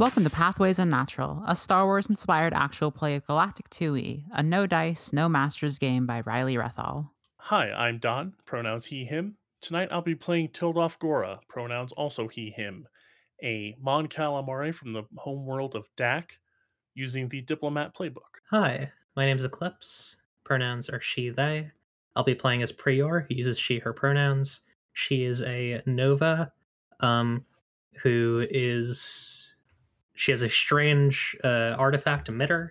Welcome to Pathways Unnatural, a Star Wars inspired actual play of Galactic 2E, a no dice, no masters game by Riley Rethal. Hi, I'm Don, pronouns he, him. Tonight I'll be playing Tildoff Gora, pronouns also he, him, a Mon Calamari from the homeworld of Dac, using the Diplomat playbook. Hi, my name is Eclipse. Pronouns are she, they. I'll be playing as Prior, who uses she, her pronouns. She is a Nova, um, who is. She has a strange uh, artifact emitter,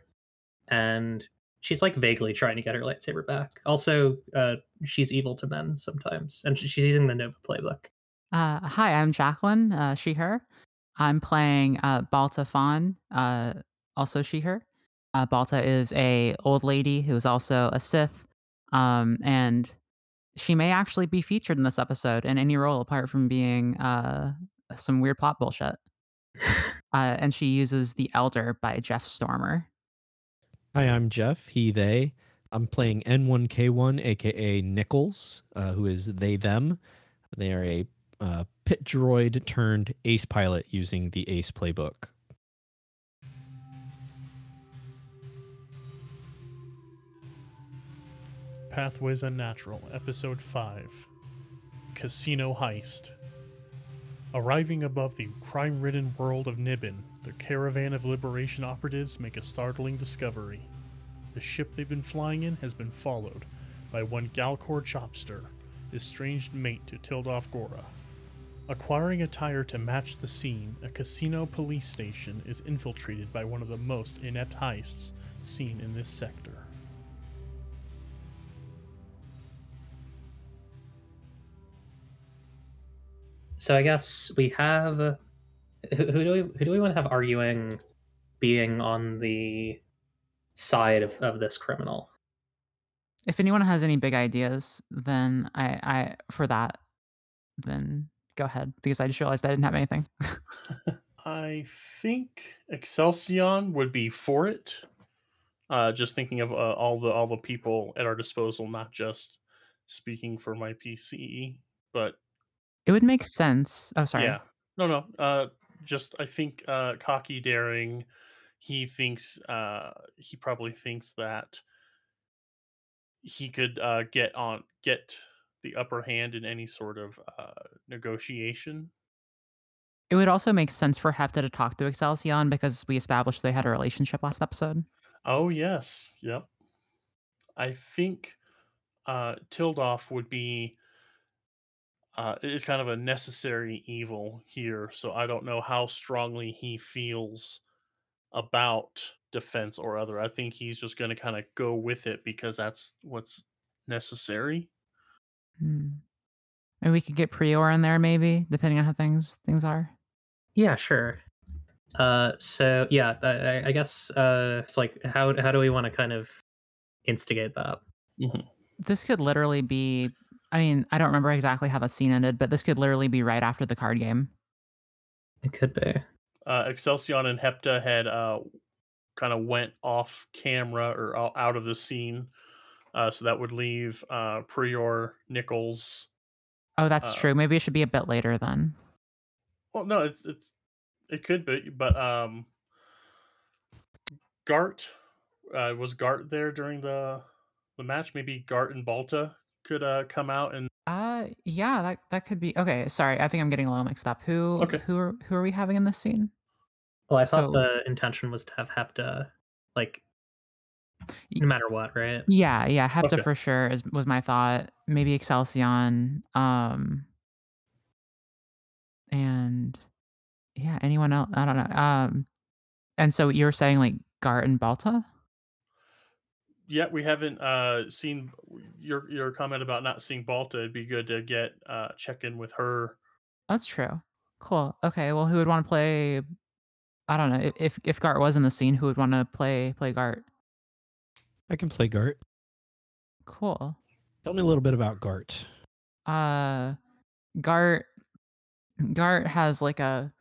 and she's like vaguely trying to get her lightsaber back. Also, uh, she's evil to men sometimes, and she's using the Nova playbook. Uh, hi, I'm Jacqueline, uh, she, her. I'm playing uh, Balta Fawn, uh, also she, her. Uh, Balta is a old lady who's also a Sith, um, and she may actually be featured in this episode in any role apart from being uh, some weird plot bullshit. Uh, and she uses The Elder by Jeff Stormer. Hi, I'm Jeff, he, they. I'm playing N1K1, aka Nichols, uh, who is they, them. They are a uh, pit droid turned ace pilot using the ace playbook. Pathways Unnatural, Episode 5 Casino Heist. Arriving above the crime ridden world of Nibbin, the caravan of liberation operatives make a startling discovery. The ship they've been flying in has been followed by one Galcor Chopstr, estranged mate to Tildoff Gora. Acquiring attire to match the scene, a casino police station is infiltrated by one of the most inept heists seen in this sector. So I guess we have who, who do we who do we want to have arguing being on the side of, of this criminal? If anyone has any big ideas, then I, I for that, then go ahead because I just realized I didn't have anything. I think Excelsion would be for it. Uh, just thinking of uh, all the all the people at our disposal, not just speaking for my PC, but it would make sense. Oh, sorry. yeah, no, no. Uh, just I think uh, cocky, daring. He thinks uh, he probably thinks that he could uh, get on get the upper hand in any sort of uh, negotiation. It would also make sense for Hepta to talk to Excelsior because we established they had a relationship last episode. Oh yes, yep. I think uh, Tildoff would be uh, is kind of a necessary evil here. So I don't know how strongly he feels about defense or other. I think he's just going to kind of go with it because that's what's necessary. Hmm. And we could get Prior in there, maybe, depending on how things things are. Yeah, sure. Uh, so yeah, I, I guess uh, it's like how how do we want to kind of instigate that? Mhm. This could literally be. I mean, I don't remember exactly how the scene ended, but this could literally be right after the card game. It could be. Uh, Excelsior and Hepta had uh, kind of went off camera or out of the scene. Uh, so that would leave uh, Prior, Nichols. Oh, that's Uh, true. Maybe it should be a bit later then. Well, no, it's it's it could be, but um, Gart uh, was Gart there during the the match. Maybe Gart and Balta could uh come out and Uh, yeah, that that could be. Okay, sorry. I think I'm getting a little mixed up. Who Okay. who are who are we having in this scene? Well, I thought So- the intention was to have Hepta, like, no matter what, right? Yeah, yeah, Hepta Okay. for sure is was my thought. Maybe excelsion Um, and yeah, anyone else? I don't know. Um, and so you're saying like Gart and Balta? Yeah, we haven't uh seen your your comment about not seeing Balta. It'd be good to get uh check in with her. That's true. Cool. Okay. Well, who would want to play? I don't know. If if, if Gart was in the scene, who would want to play play Gart? I can play Gart. Cool. Tell me a little bit about Gart. Uh, Gart Gart has like a,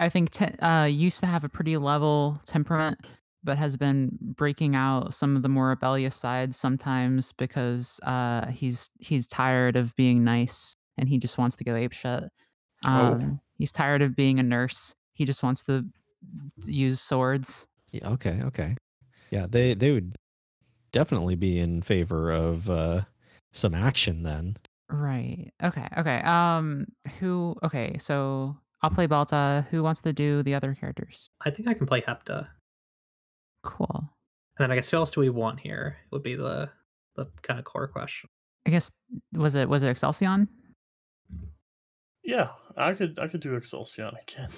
I think te- uh used to have a pretty level temperament, but has been breaking out some of the more rebellious sides sometimes because uh he's he's tired of being nice and he just wants to go ape shit. Oh. Um, he's tired of being a nurse. He just wants to use swords. Yeah, okay, okay. Yeah, they they would definitely be in favor of uh some action then. Right. Okay. Okay. Um. Who? Okay. So I'll play Balta. Who wants to do the other characters? I think I can play Hepta. Cool. And then I guess who else do we want here? Would be the the kind of core question. I guess was it was it Excelsion? Yeah, I could I could do Excelsion again.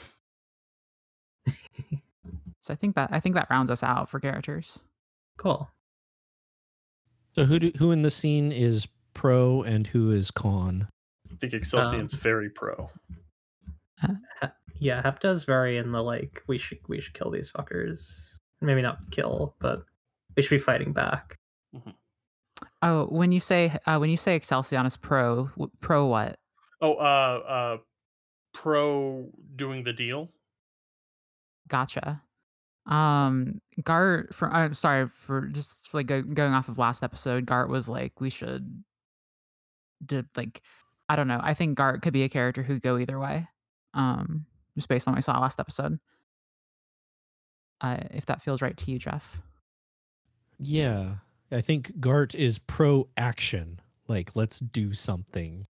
So I think that I think that rounds us out for characters. Cool. So who do, who in the scene is pro and who is con? I think Excelsion's um, very pro. Uh, yeah, Hepta's very in the like we should we should kill these fuckers. Maybe not kill, but we should be fighting back. Oh, when you say uh, when you say Excelsior is pro, w- pro what? Oh, uh, uh, pro doing the deal. Gotcha. Um, Gart. For I'm sorry for just like go, going off of last episode. Gart was like we should, do like, I don't know. I think Gart could be a character who could go either way. Um, just based on what I saw last episode. Uh, if that feels right to you, Jeff. Yeah, I think Gart is pro action. Like, let's do something.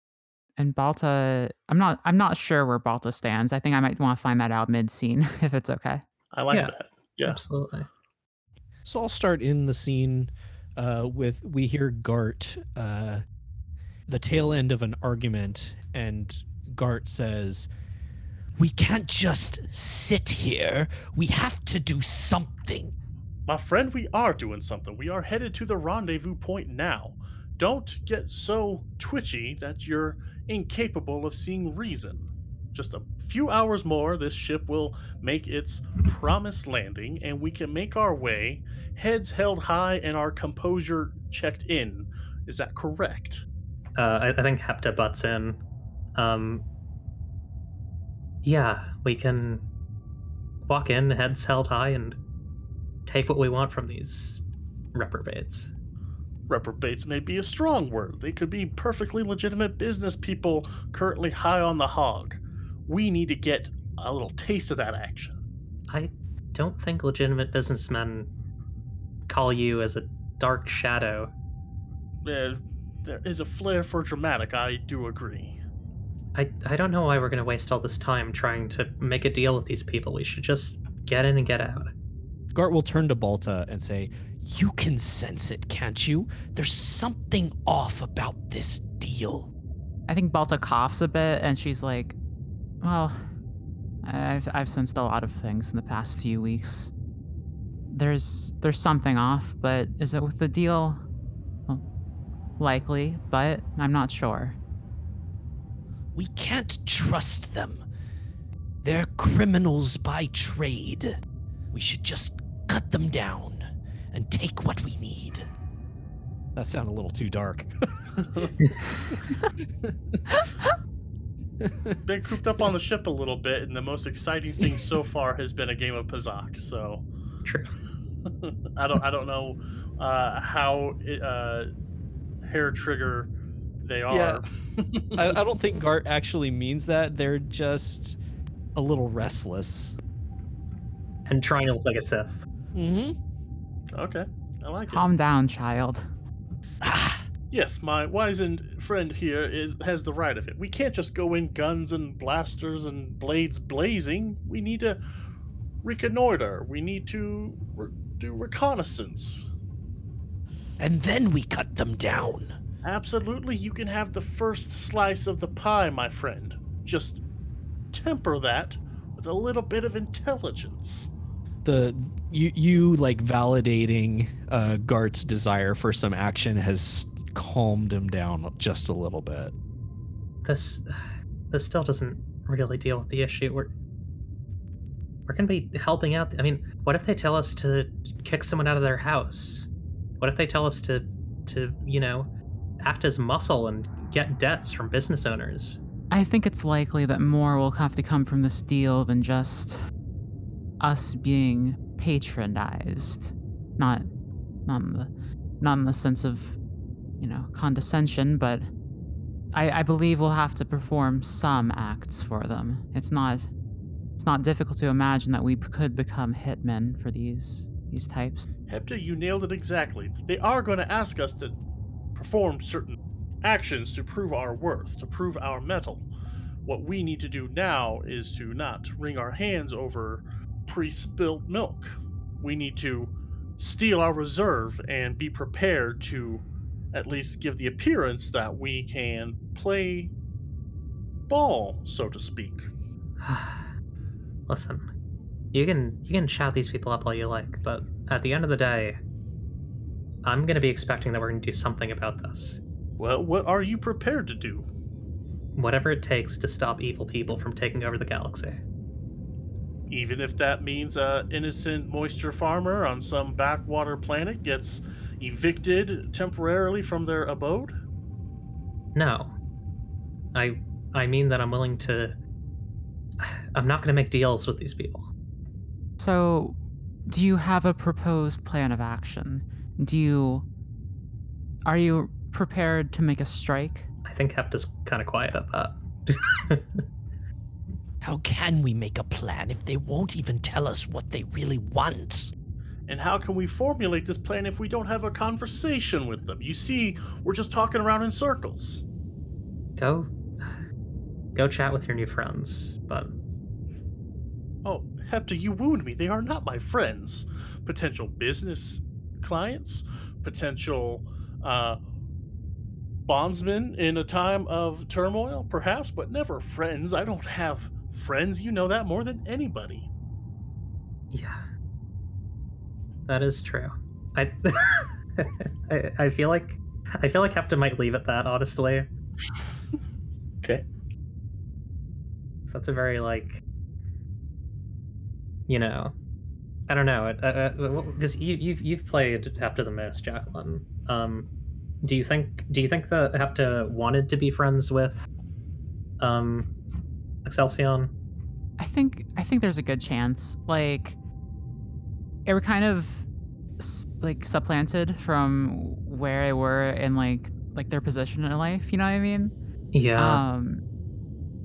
And Balta, I'm not. I'm not sure where Balta stands. I think I might want to find that out mid scene if it's okay. I like Yeah. that. Yeah. Absolutely. So I'll start in the scene uh, with we hear Gart, uh, the tail end of an argument, and Gart says, We can't just sit here. We have to do something. My friend, we are doing something. We are headed to the rendezvous point now. Don't get so twitchy that you're incapable of seeing reason. Just a few hours more, this ship will make its promised landing, and we can make our way, heads held high and our composure checked in. Is that correct? Uh, I, I think Hepta butts in. Um, yeah, we can walk in, heads held high, and take what we want from these reprobates. Reprobates may be a strong word. They could be perfectly legitimate business people currently high on the hog. We need to get a little taste of that action. I don't think legitimate businessmen call you as a dark shadow. Uh, there is a flair for dramatic, I do agree. I, I don't know why we're going to waste all this time trying to make a deal with these people. We should just get in and get out. Gart will turn to Balta and say, You can sense it, can't you? There's something off about this deal. I think Balta coughs a bit, and she's like, "Well, I've I've sensed a lot of things in the past few weeks. There's there's something off, but is it with the deal? Well, likely, but I'm not sure. We can't trust them. They're criminals by trade. We should just cut them down and take what we need. That sounded a little too dark. Been cooped up on the ship a little bit, and the most exciting thing so far has been a game of Pazaak. So True. I don't I don't know uh, how it, uh, hair trigger they are. Yeah. I, I don't think Gart actually means that. They're just a little restless. And trying to look like a Sith. Mm-hmm. okay, I like it. Calm down, child. Ah, Yes, my wizened friend here is has the right of it. We can't just go in guns and blasters and blades blazing. We need to reconnoiter. We need to re- do reconnaissance. and then we cut them down. Absolutely, you can have the first slice of the pie, my friend. Just temper that with a little bit of intelligence. The you you like validating uh, Gart's desire for some action has calmed him down just a little bit. This this still doesn't really deal with the issue. We're we're gonna be helping out. I mean, what if they tell us to kick someone out of their house? What if they tell us to to you know act as muscle and get debts from business owners? I think it's likely that more will have to come from this deal than just us being patronized. Not, not in the, not in the sense of, you know, condescension, but I, I believe we'll have to perform some acts for them. It's not, it's not difficult to imagine that we p- could become hitmen for these these types. Hepta, you nailed it exactly. They are going to ask us to perform certain actions to prove our worth, to prove our mettle. What we need to do now is to not wring our hands over pre spilled milk. We need to steel our reserve and be prepared to at least give the appearance that we can play ball, so to speak. Listen, you can you can shout these people up all you like, but at the end of the day, I'm gonna be expecting that we're gonna do something about this. Well, what are you prepared to do? Whatever it takes to stop evil people from taking over the galaxy. Even if that means an innocent moisture farmer on some backwater planet gets evicted temporarily from their abode? No. I I mean that I'm willing to I'm not gonna make deals with these people. So, do you have a proposed plan of action? Do you are you prepared to make a strike? I think Hepta's kinda quiet at that. How can we make a plan if they won't even tell us what they really want? And how can we formulate this plan if we don't have a conversation with them? You see, we're just talking around in circles. go go chat with your new friends, but Oh, Hepta, you wound me. They are not my friends. Potential business clients, potential uh, bondsmen in a time of turmoil, perhaps, but never friends. I don't have friends. You know that more than anybody. yeah. That is true. I I, I feel like I feel like Hepta might leave at that, honestly. Okay. That's a very like, you know, I don't know, because you you've you've played Hepta the most, Jacqueline. Um, do you think do you think that Hepta wanted to be friends with, um, Excelsior? I think I think there's a good chance. Like, it were kind of like supplanted from where they were in like like their position in life. You know what I mean? Yeah. Um,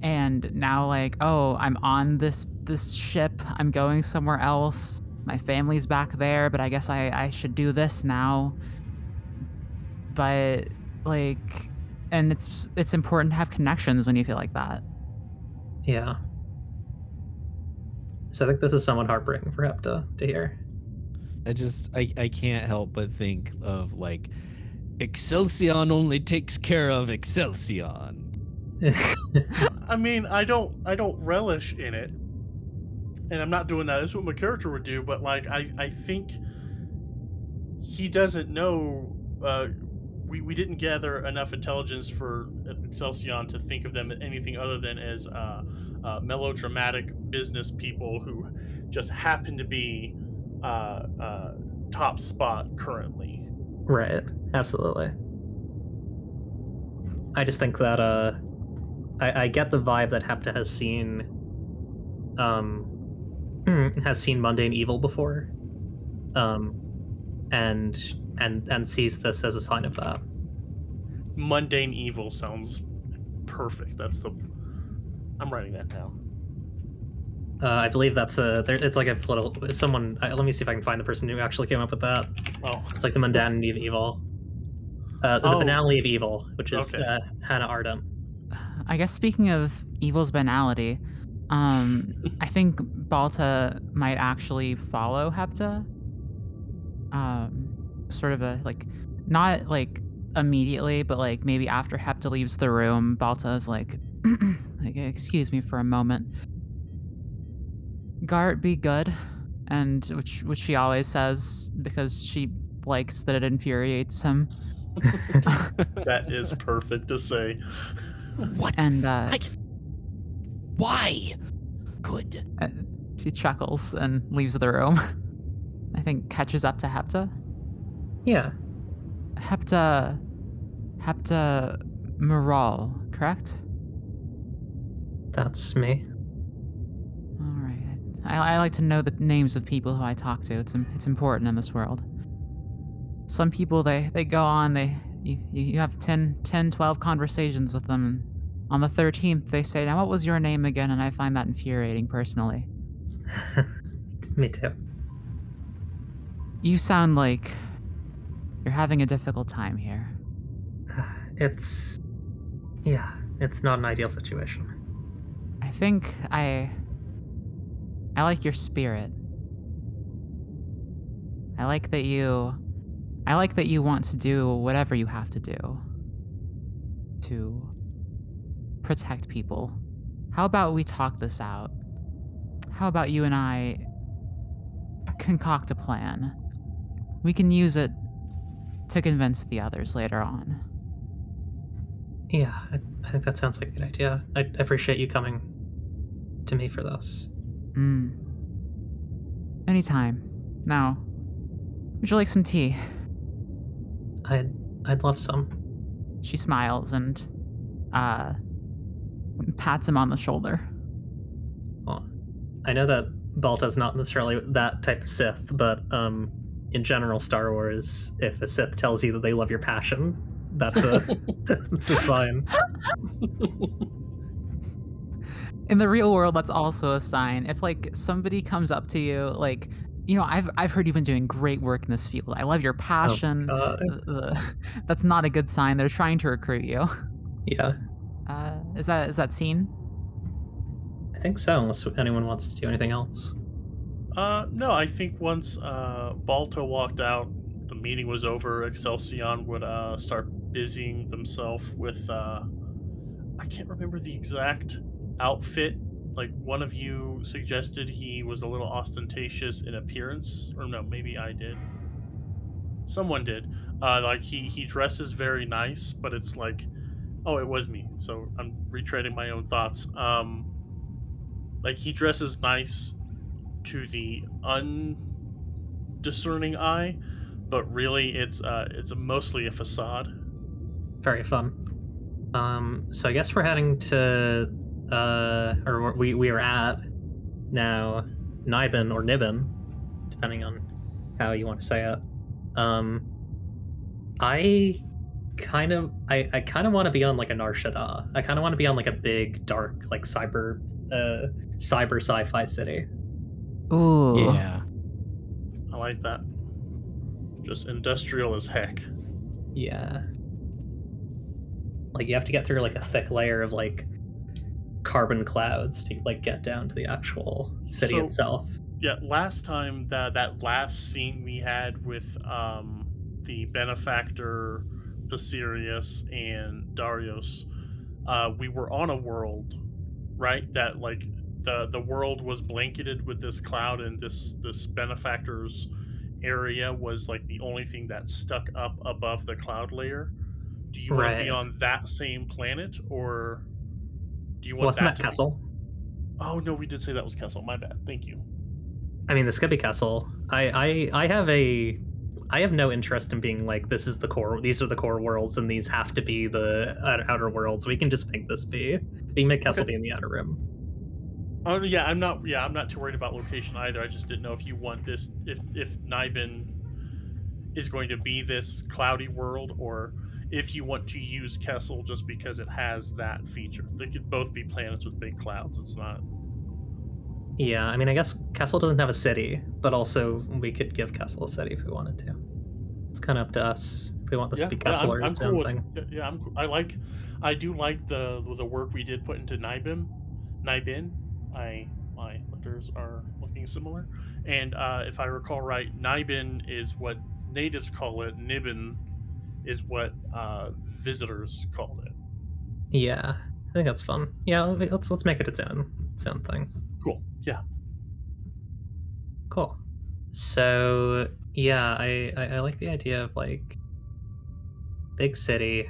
and now like, oh, I'm on this this ship. I'm going somewhere else. My family's back there, but I guess I I should do this now. But like, and it's it's important to have connections when you feel like that. yeah. So I think this is somewhat heartbreaking for Hepta to hear. I just I, I can't help but think of like Excelsion only takes care of Excelsion. I mean, I don't, I don't relish in it, and I'm not doing that. That's what my character would do. But like, I, I think he doesn't know. Uh, we we didn't gather enough intelligence for Excelsior to think of them anything other than as uh, uh, melodramatic business people who just happen to be uh, uh, top spot currently. Right. Absolutely. I just think that uh I, I get the vibe that Hepta has seen um has seen mundane evil before. Um and and and sees this as a sign of that. Mundane evil sounds perfect. That's the. I'm writing that down. Uh, I believe that's a there, it's like a political someone uh, let me see if I can find the person who actually came up with that. Oh, It's like the mundanity of evil. Uh, the Oh. banality of evil, which is Okay. uh, Hannah Arendt. I guess speaking of evil's banality, um, I think Balta might actually follow Hepta. Um, sort of a like, not like immediately, but like maybe after Hepta leaves the room, Balta is like, like, excuse me for a moment. Gart, be good, and which which she always says because she likes that it infuriates him. that is perfect to say. What? And uh, I... Why? Good. Uh, she chuckles and leaves the room. I think catches up to Hepta. Yeah. Hepta. Hepta Moral, correct? That's me. All right. I, I like to know the names of people who I talk to. It's it's important in this world. Some people they they go on they you you you have 10, 10 12 conversations with them and On the 13th, they say, Now, what was your name again? And I find that infuriating personally. Me too. You sound like you're having a difficult time here. It's. Yeah, it's not an ideal situation. I think I. I like your spirit. I like that you. I like that you want to do whatever you have to do to protect people. How about we talk this out? How about you and I concoct a plan? We can use it to convince the others later on. Yeah, I, I think that sounds like a good idea. I, I appreciate you coming to me for this. Mm. Anytime. Now, would you like some tea? I'd I'd love some. She smiles and uh pats him on the shoulder. Well, I know that Balta's is not necessarily that type of Sith, but um, in general, Star Wars, if a Sith tells you that they love your passion, that's a that's a sign. In the real world, that's also a sign. If like somebody comes up to you, like you know, I've I've heard you've been doing great work in this field. I love your passion. Uh, Uh, that's not a good sign. They're trying to recruit you. yeah, is that is that seen? I think so. Unless anyone wants to do anything else. Uh, no, I think once uh, Balto walked out, the meeting was over. Excelsion would uh, start busying themselves with. Uh, I can't remember the exact outfit. Like one of you suggested he was a little ostentatious in appearance, or no, maybe I did. Someone did. Uh, like he he dresses very nice, but it's like, oh, it was me. So I'm retreading my own thoughts. Um, like he dresses nice to the undiscerning eye, but really it's uh it's mostly a facade. Very fun. Um, so I guess we're heading to, uh, or we we are at now Nibin or Nibbin, depending on how you want to say it. Um, I kind of I, I kind of want to be on like a Nar Shaddaa. I kind of want to be on like a big dark like cyber uh cyber sci-fi city. Ooh. Yeah. I like that. Just industrial as heck. Yeah. Like you have to get through like a thick layer of like carbon clouds to like get down to the actual city So- itself. Yeah, last time that that last scene we had with um the benefactor Pasirius and Darius, uh, we were on a world, right? That like the the world was blanketed with this cloud, and this this benefactor's area was like the only thing that stuck up above the cloud layer. Do you want to be on that same planet, or do you want Wasn't that to be- Kessel? Oh no, we did say that was Kessel. My bad. Thank you. I mean, this could be Kessel. I, I I have a I have no interest in being like this is the core. These are the core worlds, and these have to be the uh, outer worlds. We can just make this be. We make Kessel be in the outer rim. Oh yeah, I'm not. Yeah, I'm not too worried about location either. I just didn't know if you want this, if if Nibin is going to be this cloudy world, or if you want to use Kessel just because it has that feature. They could both be planets with big clouds. It's not. Yeah, I mean, I guess Kessel doesn't have a city, but also we could give Kessel a city if we wanted to. It's kind of up to us if we want this yeah, to be Kessel I'm, or its cool own with. thing. yeah, I'm. I like. I do like the the work we did put into Nibin. Nibin. I my letters are looking similar, and uh, if I recall right, Nibin is what natives call it. Nibin is what uh, visitors called it. Yeah, I think that's fun. Yeah, let's let's make it its own its own thing. Cool. Yeah. Cool. So yeah, I, I I like the idea of like big city.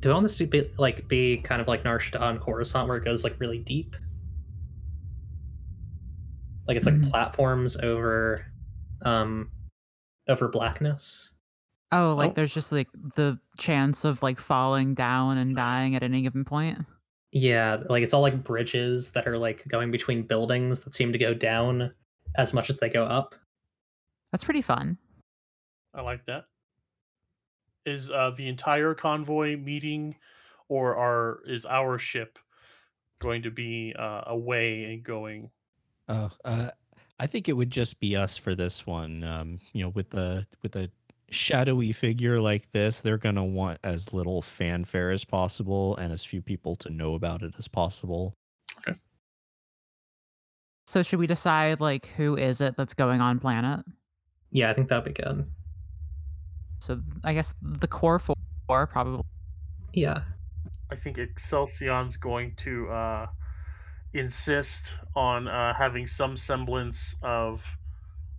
Do I want this to be like be kind of like Nar Shaddaa and Coruscant, where it goes like really deep? Like it's like Mhm. platforms over, um, over blackness. Oh, like Oh. there's just like the chance of like falling down and dying at any given point. Yeah, like it's all like bridges that are like going between buildings that seem to go down as much as they go up. That's pretty fun. I like that. Is uh, the entire convoy meeting or are is our ship going to be uh, away and going? Oh, uh, I think it would just be us for this one. Um, you know, with the with a shadowy figure like this, they're gonna want as little fanfare as possible and as few people to know about it as possible. Okay. So should we decide like who is it that's going on planet? Yeah, I think that'd be good. So I guess the core four probably. Yeah. I think Excelsion's going to uh, insist on uh, having some semblance of,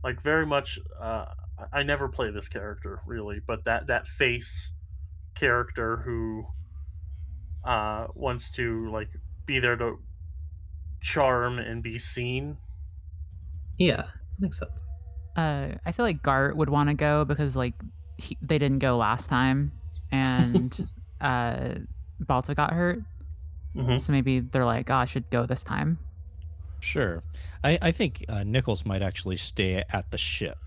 like, very much. Uh, I never play this character really, but that that face character who uh, wants to like be there to charm and be seen. Yeah, makes sense. Uh, I feel like Gart would want to go because like he, they didn't go last time, and uh, Balta got hurt. Mhm. So maybe they're like, oh, I should go this time. Sure. I, I think uh, Nichols might actually stay at the ship.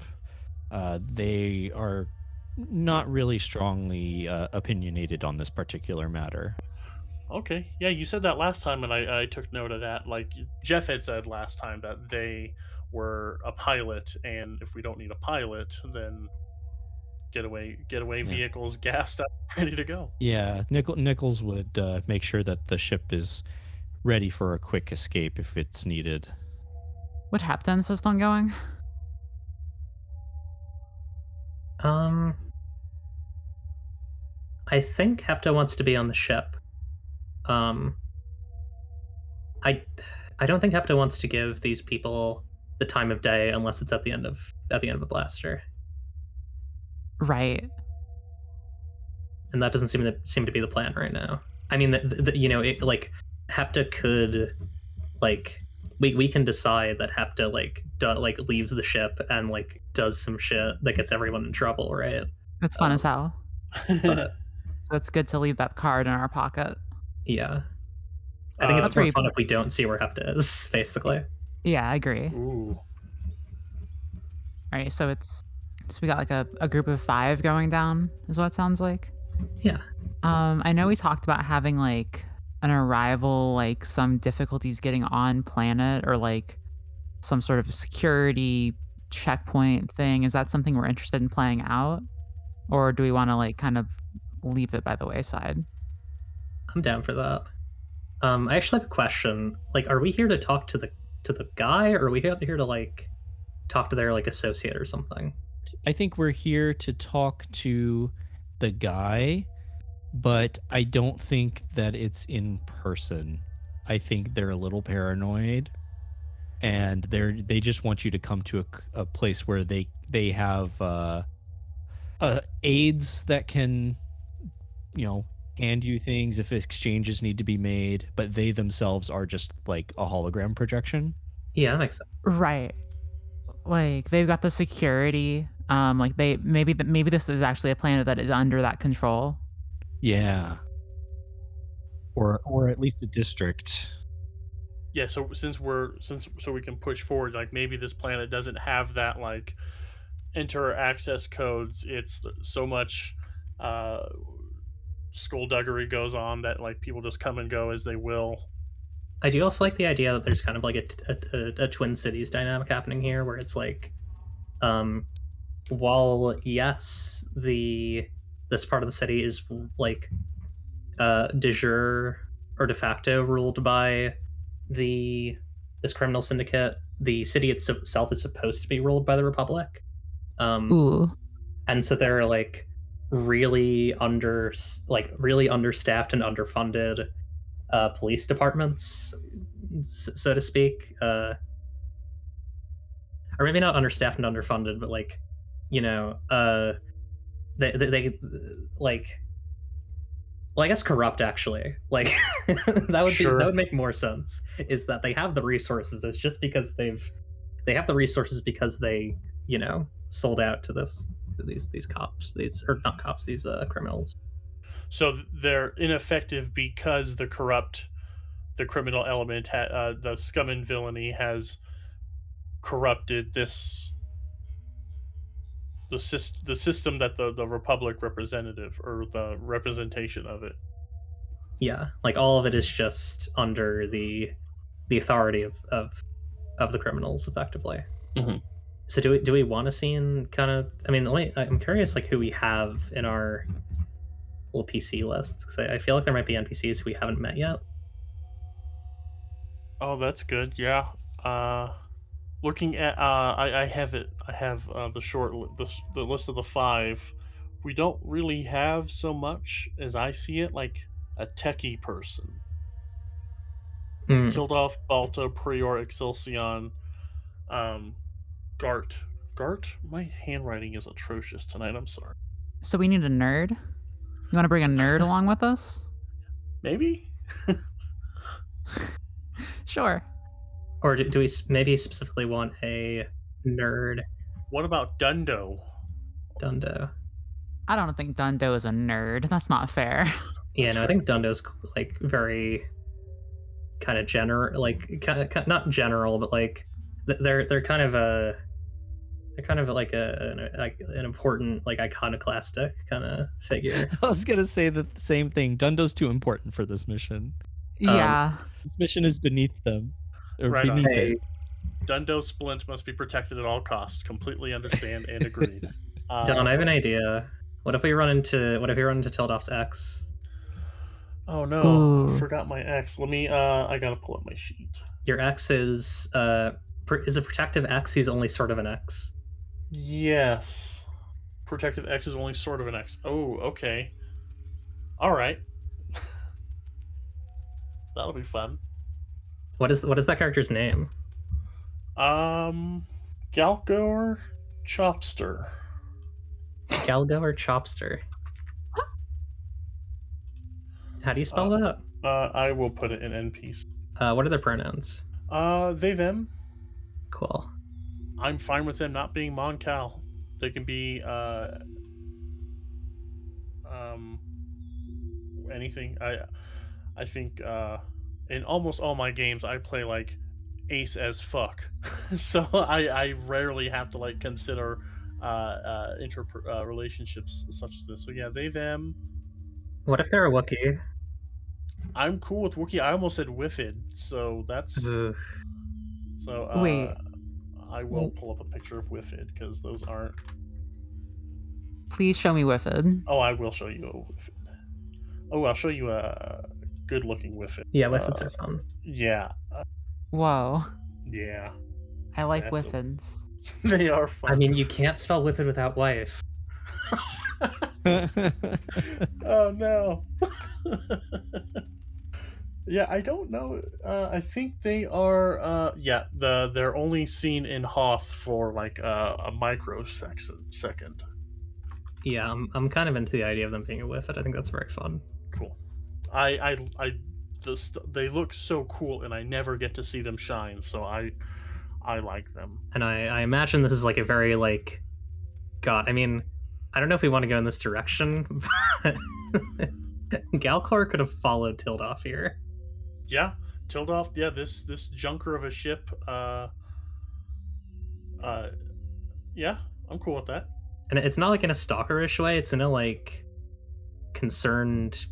Uh, they are not really strongly uh, opinionated on this particular matter. Okay, yeah, you said that last time, and I, I took note of that. Like Jeff had said last time that they were a pilot, and if we don't need a pilot, then getaway getaway Yeah. vehicles gassed up, ready to go. Yeah, Nichol- Nichols would uh, make sure that the ship is ready for a quick escape if it's needed. What Hepton system going? Um, I think Hepta wants to be on the ship. Um, I, I don't think Hepta wants to give these people the time of day unless it's at the end of at the end of a blaster, Right. and that doesn't seem to seem to be the plan right now. I mean, the, the, you know, it, like Hepta could, like, we we can decide that Hepta like do, like leaves the ship and like does some shit that gets everyone in trouble, right? That's fun Um, as hell. But So it's good to leave that card in our pocket. yeah, I think Uh, it's That's more fun if we don't see where Hepta is, basically. Yeah, I agree. Ooh, All right, so it's so we got like a, a group of five going down, is what it sounds like. Yeah. Um, I know we talked about having like an arrival, like some difficulties getting on planet, or like some sort of security checkpoint thing. Is that something we're interested in playing out, or do we want to like kind of leave it by the wayside? I'm down for that. Um, I actually have a question. Like, are we here to talk to the to the guy, or are we here here to like talk to their like associate or something? I think we're here to talk to the guy, but I don't think that it's in person. I think they're a little paranoid, and they're they just want you to come to a, a place where they they have uh, uh, aides that can, you know, hand you things if exchanges need to be made, but they themselves are just like a hologram projection. Yeah, that makes sense. Right. Like they've got the security. Um, like they maybe th- maybe this is actually a planet that is under that control. Yeah. Or or at least a district. yeah. So since we're since so we can push forward, like maybe this planet doesn't have that like enter access codes. It's so much uh, skullduggery goes on that like people just come and go as they will. I do also like the idea that there's kind of like a a Twin Cities dynamic happening here, where it's like, um, while yes, the this part of the city is like uh, de jure or de facto ruled by the this criminal syndicate, the city itself is supposed to be ruled by the Republic. Um, Ooh. and so they're like really under like really understaffed and underfunded uh, police departments so to speak uh, or maybe not understaffed and underfunded but like you know uh, they, they, they like well i guess corrupt actually. Like that would be that would make more sense is that they have the resources. It's just because they've they have the resources because they you know sold out to this to these these cops these or not cops these uh criminals. So they're ineffective because the corrupt, the criminal element, ha- uh, the scum and villainy has corrupted this. The, syst- the system that the, the republic representative or the representation of it Yeah, like all of it is just under the the authority of of, of the criminals, effectively. Mhm. So do we do we want to see in kind of? I mean, me, I'm curious, like who we have in our little PC lists because I, I feel like there might be NPCs we haven't met yet. Oh, that's good. Yeah. Uh, looking at, uh, I, I have it. I have uh, the short, the, the list of the five. We don't really have so much, as I see it, like a techie person. Tildolf, Balto, Prior, Excelsion, um, Gart. Gart? My handwriting is atrocious tonight. I'm sorry. So we need a nerd. You want to bring a nerd along with us? Maybe? Sure. Or do, do we maybe specifically want a nerd What about Dundo? Dundo? I don't think Dundo is a nerd. That's not fair. Yeah, That's no, I think Dundo's like very kind of general, like kind of not general, but like they're they're kind of a they're kind of like a an, like an important like iconoclastic kind of figure. I was gonna say the same thing. Dundo's too important for this mission. Um, yeah. This mission is beneath them. Or Right on. beneath Hey, it. Dundo Splint must be protected at all costs. Completely understand and agreed. Uh, Don, I have an idea. What if we run into what if we run into Tildoff's ex? Oh no, Ooh. forgot my X. Let me. Uh, I gotta pull up my sheet. Your ex is uh pr- is a protective ex who's only sort of an ex. Yes, protective X is only sort of an X. Oh, okay. All right. That'll be fun. What is what is that character's name? Um, Galcor Chopstr. Galgo or Chopster? How do you spell Uh, that? Uh, I will put it in NPC. Uh, what are their pronouns? Uh, they them. Cool. I'm fine with them not being Moncal. They can be uh um anything. I I think uh in almost all my games I play like ace as fuck. so I I rarely have to like consider uh uh inter uh, relationships such as this. So yeah, they them. What if they're a Wookiee? I'm cool with Wookiee. I almost said Whiphid, so that's Ugh. so uh Wait. I will Mm. pull up a picture of Whiphid because those aren't Please show me Whiphid. Oh, I will show you a Whiphid. Oh, I'll show you a good-looking Whiphid. Yeah, Whiphids Uh, are fun. Yeah, uh, Whoa. yeah, I like That's a- they are fun. I mean, you can't spell Whiphid without wife. oh no. yeah, I don't know. Uh, I think they are. Uh, yeah, the they're only seen in Hoth for like uh, a microsecond. Second. Yeah, I'm, I'm kind of into the idea of them being a Whiphid. I think that's very fun. Cool. I I I just they look so cool, and I never get to see them shine. So I I like them. And I, I imagine this is like a very like, God. I mean, I don't know if we want to go in this direction. but Galcor could have followed Tildoff here. Yeah, Tildoff. Yeah, this this junker of a ship. Uh, uh, yeah, I'm cool with that. and it's not like in a stalkerish way it's in a like concerned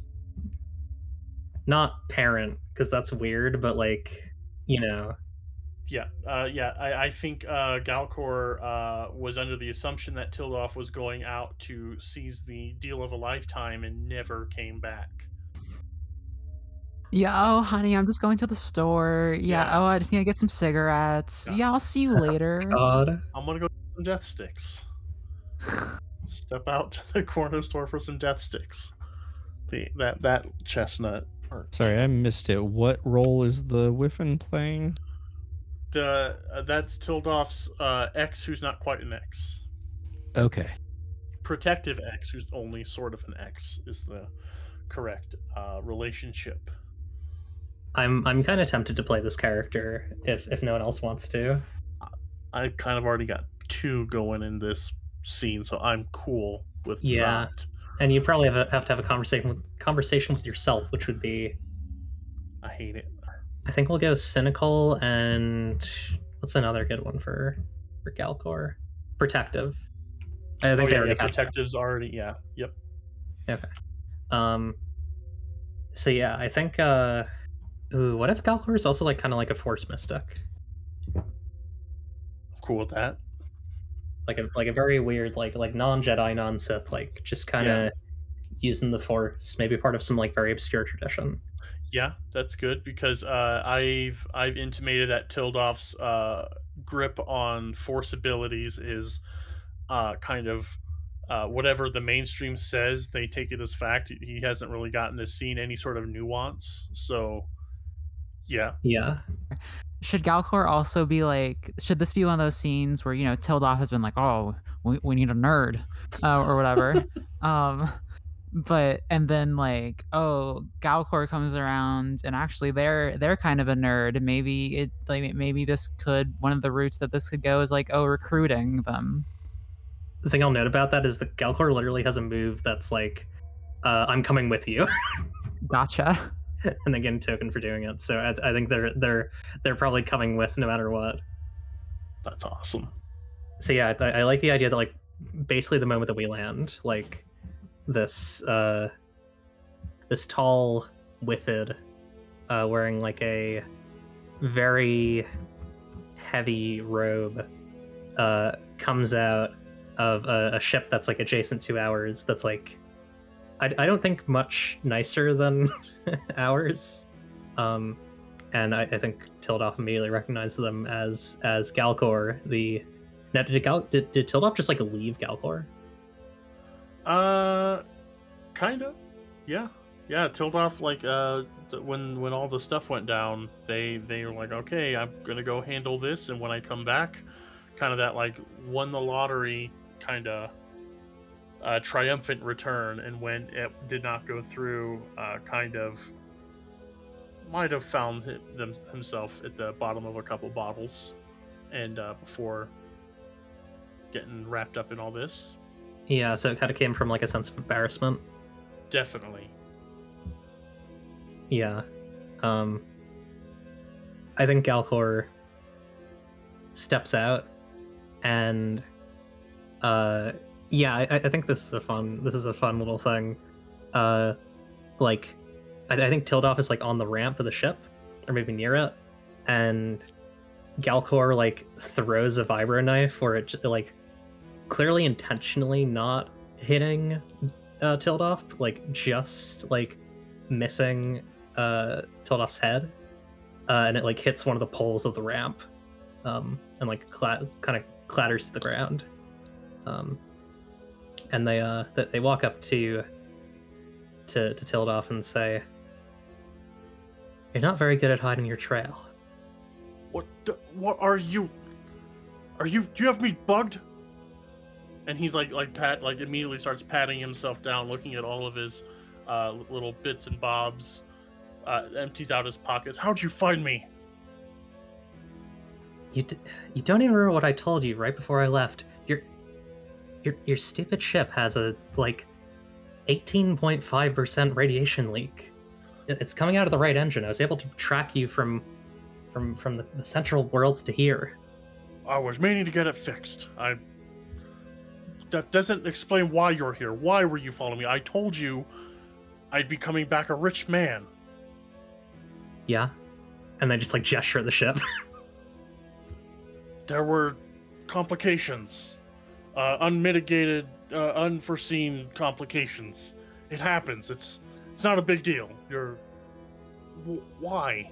not parent because that's weird but like you know Yeah, uh, yeah. I, I think uh, Galcor uh, was under the assumption that Tildoff was going out to seize the deal of a lifetime and never came back. Yeah, oh, honey, I'm just going to the store. Yeah, Yeah. oh, I just need to get some cigarettes. Yeah. Yeah, I'll see you later. god I'm gonna go get some death sticks. Step out to the corner store for some death sticks. The that that chestnut. Or- Sorry, I missed it. What role is the Whiphid playing? The uh, that's Tildoff's uh, ex, who's not quite an ex. Okay. Protective ex, who's only sort of an ex, is the correct uh, relationship. i'm i'm kind of tempted to play this character if if no one else wants to I kind of already got two going in this scene, so I'm cool with Yeah. that. And you probably have, a, have to have a conversation with conversation with yourself which would be I hate it. i think we'll go cynical and what's another good one for for galcor protective i think Oh, they yeah, already yeah, have protectives already. Yeah. Yep. Okay. Um, So yeah, I think. uh Ooh, what if Galcor is also like kind of like a Force mystic, Cool with that. Like a like a very weird like like non Jedi, non Sith, like just kind of using the Force, maybe part of some like very obscure tradition. Yeah, that's good because uh, I've I've intimated that Tildoff's uh, grip on force abilities is uh, kind of uh, whatever the mainstream says. They take it as fact. He hasn't really gotten to see any sort of nuance. So, yeah, Yeah, Should Galcor also be like? Should this be one of those scenes where you know Tildoff has been like, "Oh, we, we need a nerd," uh, or whatever, um, but and then like, oh, Galcor comes around and actually they're they're kind of a nerd. Maybe it like maybe this could one of the routes that this could go is like, oh, recruiting them. the thing I'll note about that is that Galcor literally has a move that's like, uh, "I'm coming with you," Gotcha. and they get a token for doing it. So I, I think they're they're they're probably coming with no matter what. that's awesome. so yeah, I, I like the idea that like basically the moment that we land, like this uh this tall Whiphid uh wearing like a very heavy robe uh comes out of a, a ship that's like adjacent to ours that's like I, I don't think much nicer than ours um and I, I think Tildoff immediately recognizes them as as Galcor, the now, did, Gal- did, did Tildoff just like leave Galcor? Uh, kind of. Yeah, yeah. Tildoff like uh when when all the stuff went down, they they were like, okay, I'm gonna go handle this, and when I come back, kind of that like won the lottery kind of uh, triumphant return, and when it did not go through, uh, kind of might have found hi- them, himself at the bottom of a couple bottles, and uh, before getting wrapped up in all this, Yeah, so it kind of came from like a sense of embarrassment. definitely. Yeah. Um I think Galcor steps out and uh yeah, I, I think this is a fun this is a fun little thing. Uh like I, I think Tildoff is like on the ramp of the ship, or maybe near it, and Galcor like throws a vibro knife or it like clearly intentionally not hitting uh Tildoff, like just like missing uh Tildoff's head. Uh, and it like hits one of the poles of the ramp. Um and like cla- kind of clatters to the ground. Um and they uh th- they walk up to to to Tildoff and say You're not very good at hiding your trail. What? The, what are you? Are you? Do you have me bugged? And he's like, like pat, like immediately starts patting himself down, looking at all of his uh, little bits and bobs. Uh, empties out his pockets. How'd you find me? You d- you don't even remember what I told you right before I left. Your your stupid ship has a like 18.5% radiation leak. It's coming out of the right engine. I was able to track you from from from the, the central worlds to here. I was meaning to get it fixed. I. That doesn't explain why you're here. Why were you following me? I told you, I'd be coming back a rich man. Yeah. And then just like gesture at the ship. there were complications, uh, unmitigated, uh, unforeseen complications. It happens. It's it's not a big deal. You're w- why?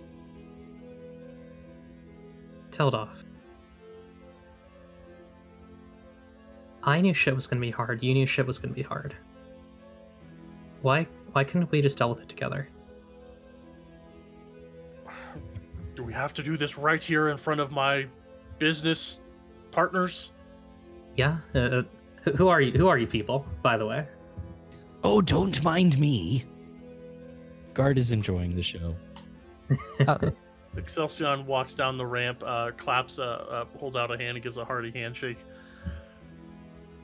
Tildoff. I knew shit was gonna be hard. You knew shit was gonna be hard. Why why couldn't we just deal with it together? Do we have to do this right here in front of my business partners? Yeah. Uh, uh, who- who are you? Who are you people? By the way. Oh, don't mind me. Gart is enjoying the show. Uh, Excelsior walks down the ramp, uh, claps, uh, uh, holds out a hand, and gives a hearty handshake.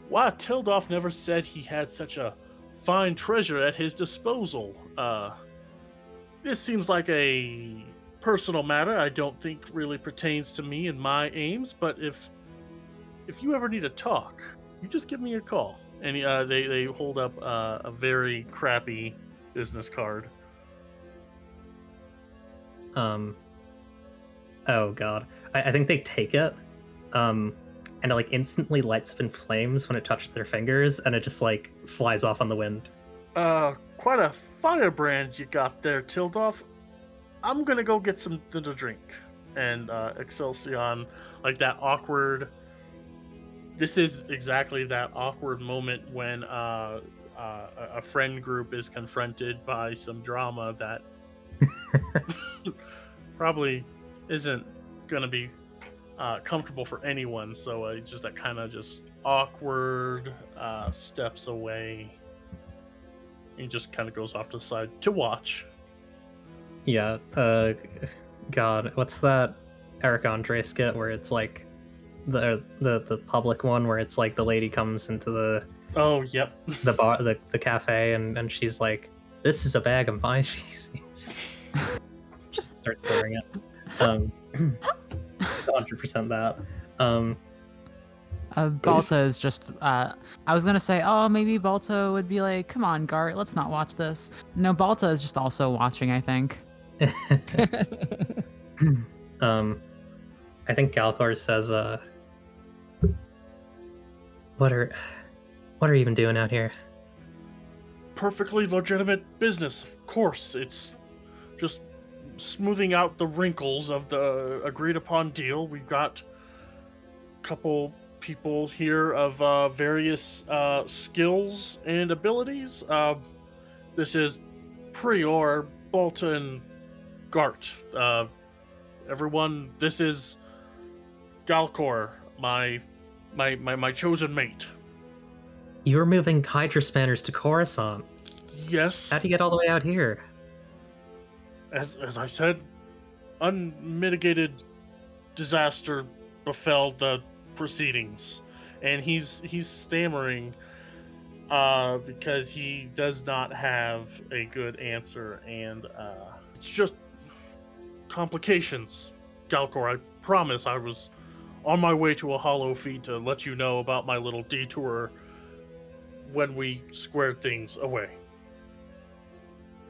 Wow, Tildoff never said he had such a fine treasure at his disposal. Uh, this seems like a personal matter. I don't think really pertains to me and my aims. But if if you ever need to talk, you just give me a call. And uh, they they hold up uh, a very crappy business card. um oh god i, I think they take it um and it like instantly lights up in flames when it touches their fingers and it just like flies off on the wind Uh, quite a firebrand you got there, Tildoff. I'm gonna go get something to drink. And uh, Excelsior, like that awkward. This is exactly that awkward moment when uh, uh, a- friend group is confronted by some drama that probably isn't gonna be uh, comfortable for anyone. So uh, just that kind of just awkward uh, steps away. He just kind of goes off to the side to watch. yeah uh god what's that eric andre skit where it's like the the the public one where it's like the lady comes into the Oh, yep. the bar the, the cafe and and she's like this is a bag of my feces just starts throwing it um 100% that um Uh, Balta is just. Uh, I was gonna say, oh, maybe Balta would be like, "Come on, Gart, let's not watch this." No, Balta is just also watching. I think. um i think galcor says uh what are what are you even doing out here Perfectly legitimate business, of course. It's just smoothing out the wrinkles of the agreed upon deal. We've got a couple people here of uh, various uh, skills and abilities. Uh, this is Prior, Bolton, Gart. Uh, everyone, this is Galcor, my, my, my, my chosen mate. You're moving hydrospanners to coruscant Yes. how'd you get all the way out here as as I said, unmitigated disaster befell the proceedings, and he's he's stammering uh, because he does not have a good answer, and uh, it's just complications. Galcor, I promise I was on my way to a holofeed to let you know about my little detour when we squared things away.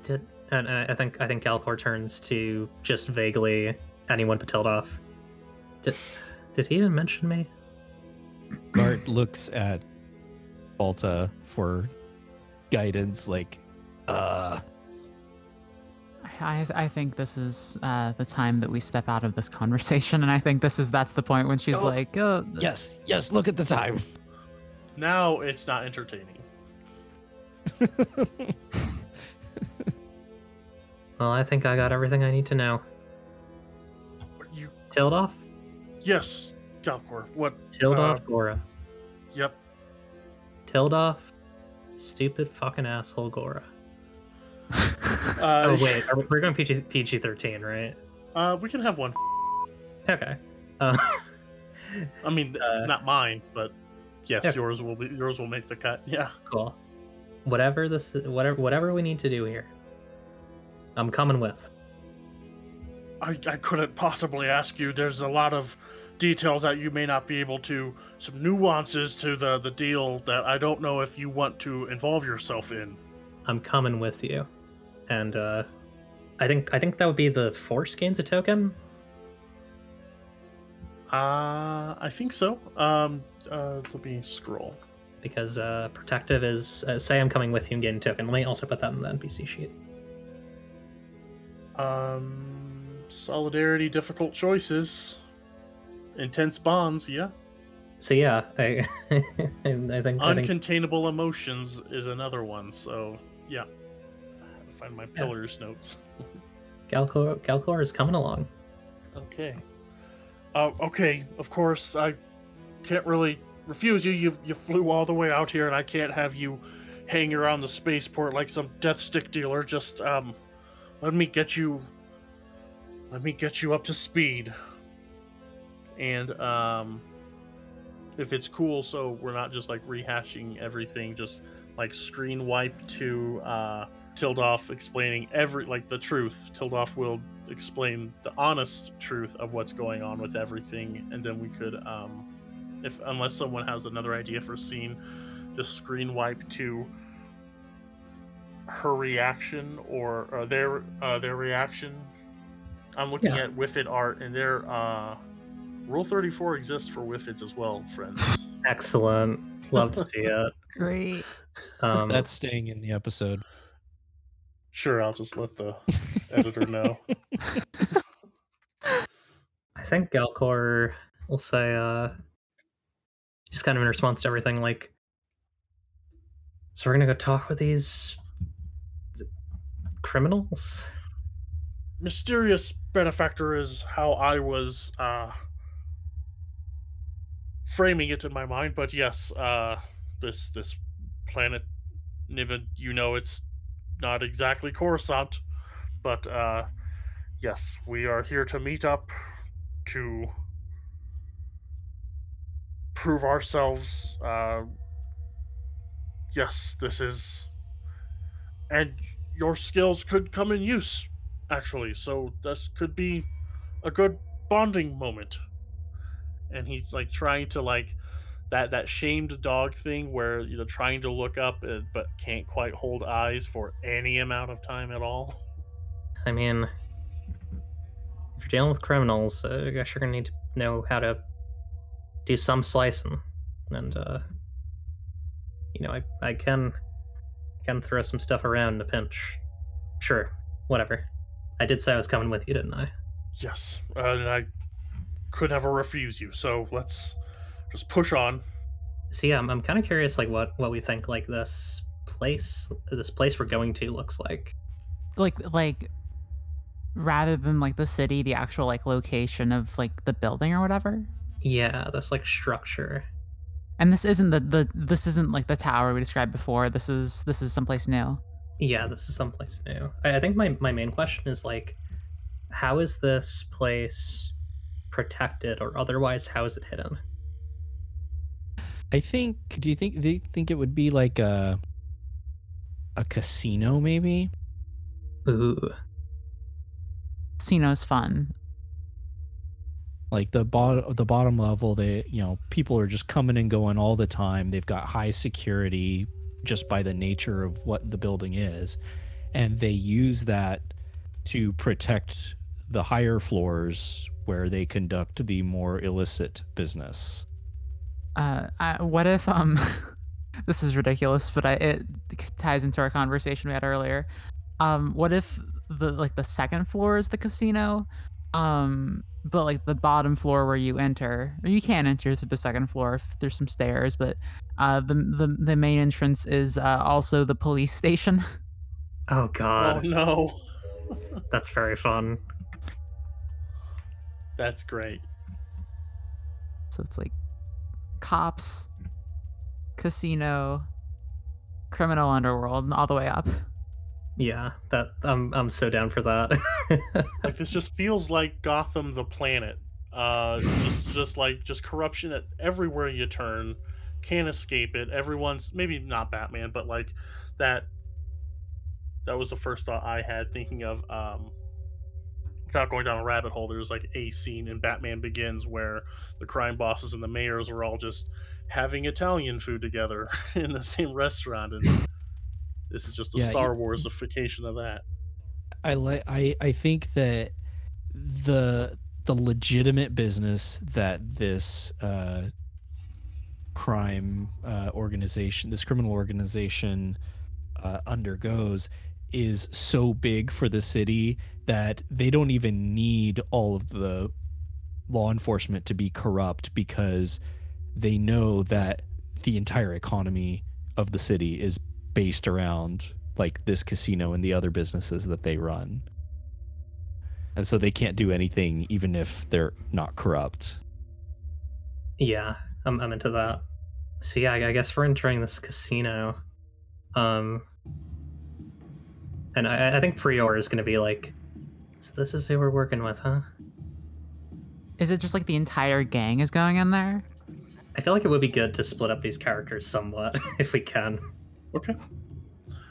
did and uh, i think i think galcor turns to just vaguely anyone but Tildoff. did did he even mention me Gart looks at Balta for guidance, like, uh, I, I think this is uh, the time that we step out of this conversation, and I think this is that's the point when she's Oh, like, "Oh, Yes, yes, look at the time. Now it's not entertaining. well i think i got everything i need to know You Tildoff? yes, Galcor. What? Tildoff Uh, Gora. Yep. Tildoff, stupid fucking asshole Gora. Uh, oh wait, are we, we're going PG PG thirteen, right? Uh, we can have one. Okay. Uh, I mean, Uh, not mine, but yes, yeah. yours will be. Yours will make the cut. Yeah. cool. Whatever this, whatever whatever we need to do here, I'm coming with. I, I couldn't possibly ask you. There's a lot of details that you may not be able to. Some nuances to the the deal that I don't know if you want to involve yourself in. I'm coming with you, and uh, I think I think that would be the force gains a token. Uh, I think so. Um, uh, let me scroll. because uh, protective is uh, say I'm coming with you and getting token. Let me also put that in the NPC sheet. Um, solidarity, difficult choices, intense bonds. Yeah. So yeah, I I think I think Uncontainable emotions is another one. So yeah, I have to find my pillars notes. Galcor Galcor is coming along. Okay. Uh, okay. Of course, I can't really refuse you. You you flew all the way out here, and I can't have you hanging around the spaceport like some death stick dealer. Just um, let me get you. Let me get you up to speed. And um, if it's cool, so we're not just like rehashing everything, just like screen wipe to uh, Tildoff explaining every like the truth. Tildoff will explain the honest truth of what's going on with everything, and then we could, um, if unless someone has another idea for a scene, just screen wipe to her reaction or, or their uh, their reaction I'm looking Yeah. at Whiphid art, and their uh, Rule 34 exists for Whiphids as well, friends. Excellent. Love to see it. Great. Um, That's staying in the episode. Sure, I'll just let the editor know. I think Galcor will say, uh, just kind of in response to everything, like, so we're gonna go talk with these criminals. Mysterious benefactor is how I was uh, framing it in my mind, but yes, uh, this this planet Nibin, you know it's not exactly Coruscant, but uh, yes, we are here to meet up to prove ourselves. Uh, yes, this is, and your skills could come in use, actually. So this could be a good bonding moment. And he's like trying to like that that shamed dog thing where you know trying to look up uh, but can't quite hold eyes for any amount of time at all. I mean, if you're dealing with criminals, uh, I guess you're gonna need to know how to do some slicing, and uh, you know, I I can can throw some stuff around in a pinch. Sure, whatever. I did say I was coming with you, didn't I? Yes, uh, and I could never refuse you. So let's just push on. So yeah, I'm, I'm kind of curious, like what what we think like this place, this place we're going to looks like. Like like rather than like the city, the actual like location of like the building or whatever. Yeah, this like structure. And this isn't the, the this isn't like the tower we described before. This is this is someplace new. Yeah, this is someplace new. I, I think my my main question is like, how is this place protected, or otherwise, how is it hidden? I think. Do you think? they think it would be like a a casino, maybe? Ooh, Casino's fun. Like the bottom, the bottom level, they you know people are just coming and going all the time. They've got high security just by the nature of what the building is, and they use that to protect the higher floors where they conduct the more illicit business. Uh, I, what if um, this is ridiculous, but I it ties into our conversation we had earlier. Um, what if the like the second floor is the casino, um, but like the bottom floor where you enter, or you can enter through the second floor if there's some stairs, but uh, the the the main entrance is uh, also the police station. oh God! Oh god, no, that's very fun. that's great. so it's like cops, casino, criminal underworld, and all the way up. Yeah, that I'm I'm so down for that. Like this just feels like Gotham, the planet. Uh, just just like just corruption at everywhere you turn. Can't escape it. Everyone's maybe not Batman, but like that. That was the first thought I had thinking of. Um, without going down a rabbit hole, there's like a scene in Batman Begins where the crime bosses and the mayors are all just having Italian food together in the same restaurant, and this is just a Yeah, Star Warsification of that. I like I I think that the the legitimate business that this uh, crime uh, organization, this criminal organization, uh, undergoes is so big for the city that they don't even need all of the law enforcement to be corrupt because they know that the entire economy of the city is based around like this casino and the other businesses that they run. And so they can't do anything even if they're not corrupt. yeah, I'm I'm into that. So yeah, I guess we're entering this casino. Um, and I, I think Prior is going to be like, so this is who we're working with, huh? Is it just like the entire gang is going in there? I feel like it would be good to split up these characters somewhat if we can. Okay.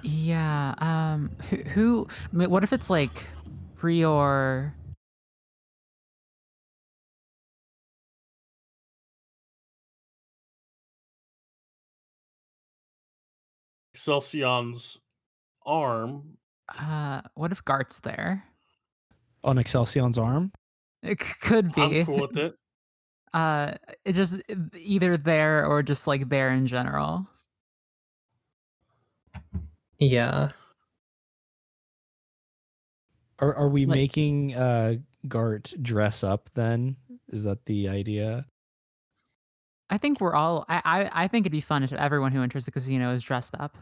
Yeah. Um. Who? who I mean, what if it's like Prior? Excelsior's arm Uh. What if Gart's there? On Excelsior's arm? It c- could be. I'm cool with it. Uh, it just either there or just like there in general. Yeah. Are are we Like- making uh Gart dress up then? Is that the idea? I think we're all. I, I I think it'd be fun if everyone who enters the casino is dressed up.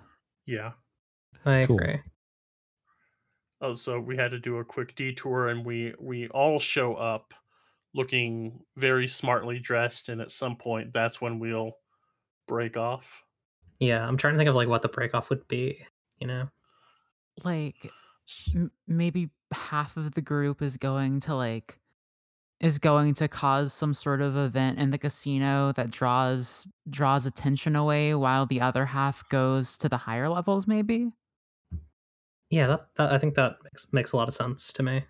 Yeah. I Cool. agree. Oh, so we had to do a quick detour, and we we all show up looking very smartly dressed, and at some point, that's when we'll break off. Yeah, I'm trying to think of like what the break off would be, you know? Like S- m- maybe half of the group is going to like is going to cause some sort of event in the casino that draws draws attention away while the other half goes to the higher levels maybe Yeah, that, that I think that makes, makes a lot of sense to me.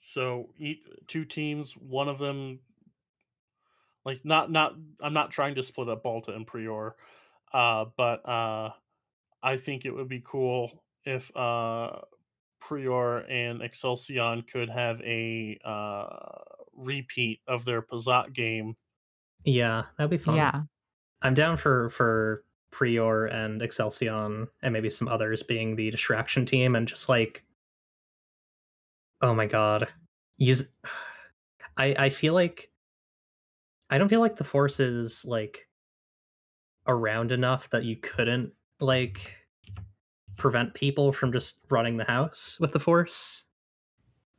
So eat two teams. One of them, like not not. I'm not trying to split up Balta and Prior, uh, but uh, I think it would be cool if uh, Prior and Excelsior could have a uh, repeat of their Pazaak game. Yeah, that'd be fun. yeah I'm down for for Prior and Excelsior and maybe some others being the distraction team and just like oh my god. Use I I feel like I don't feel like the force is like around enough that you couldn't like prevent people from just running the house with the force.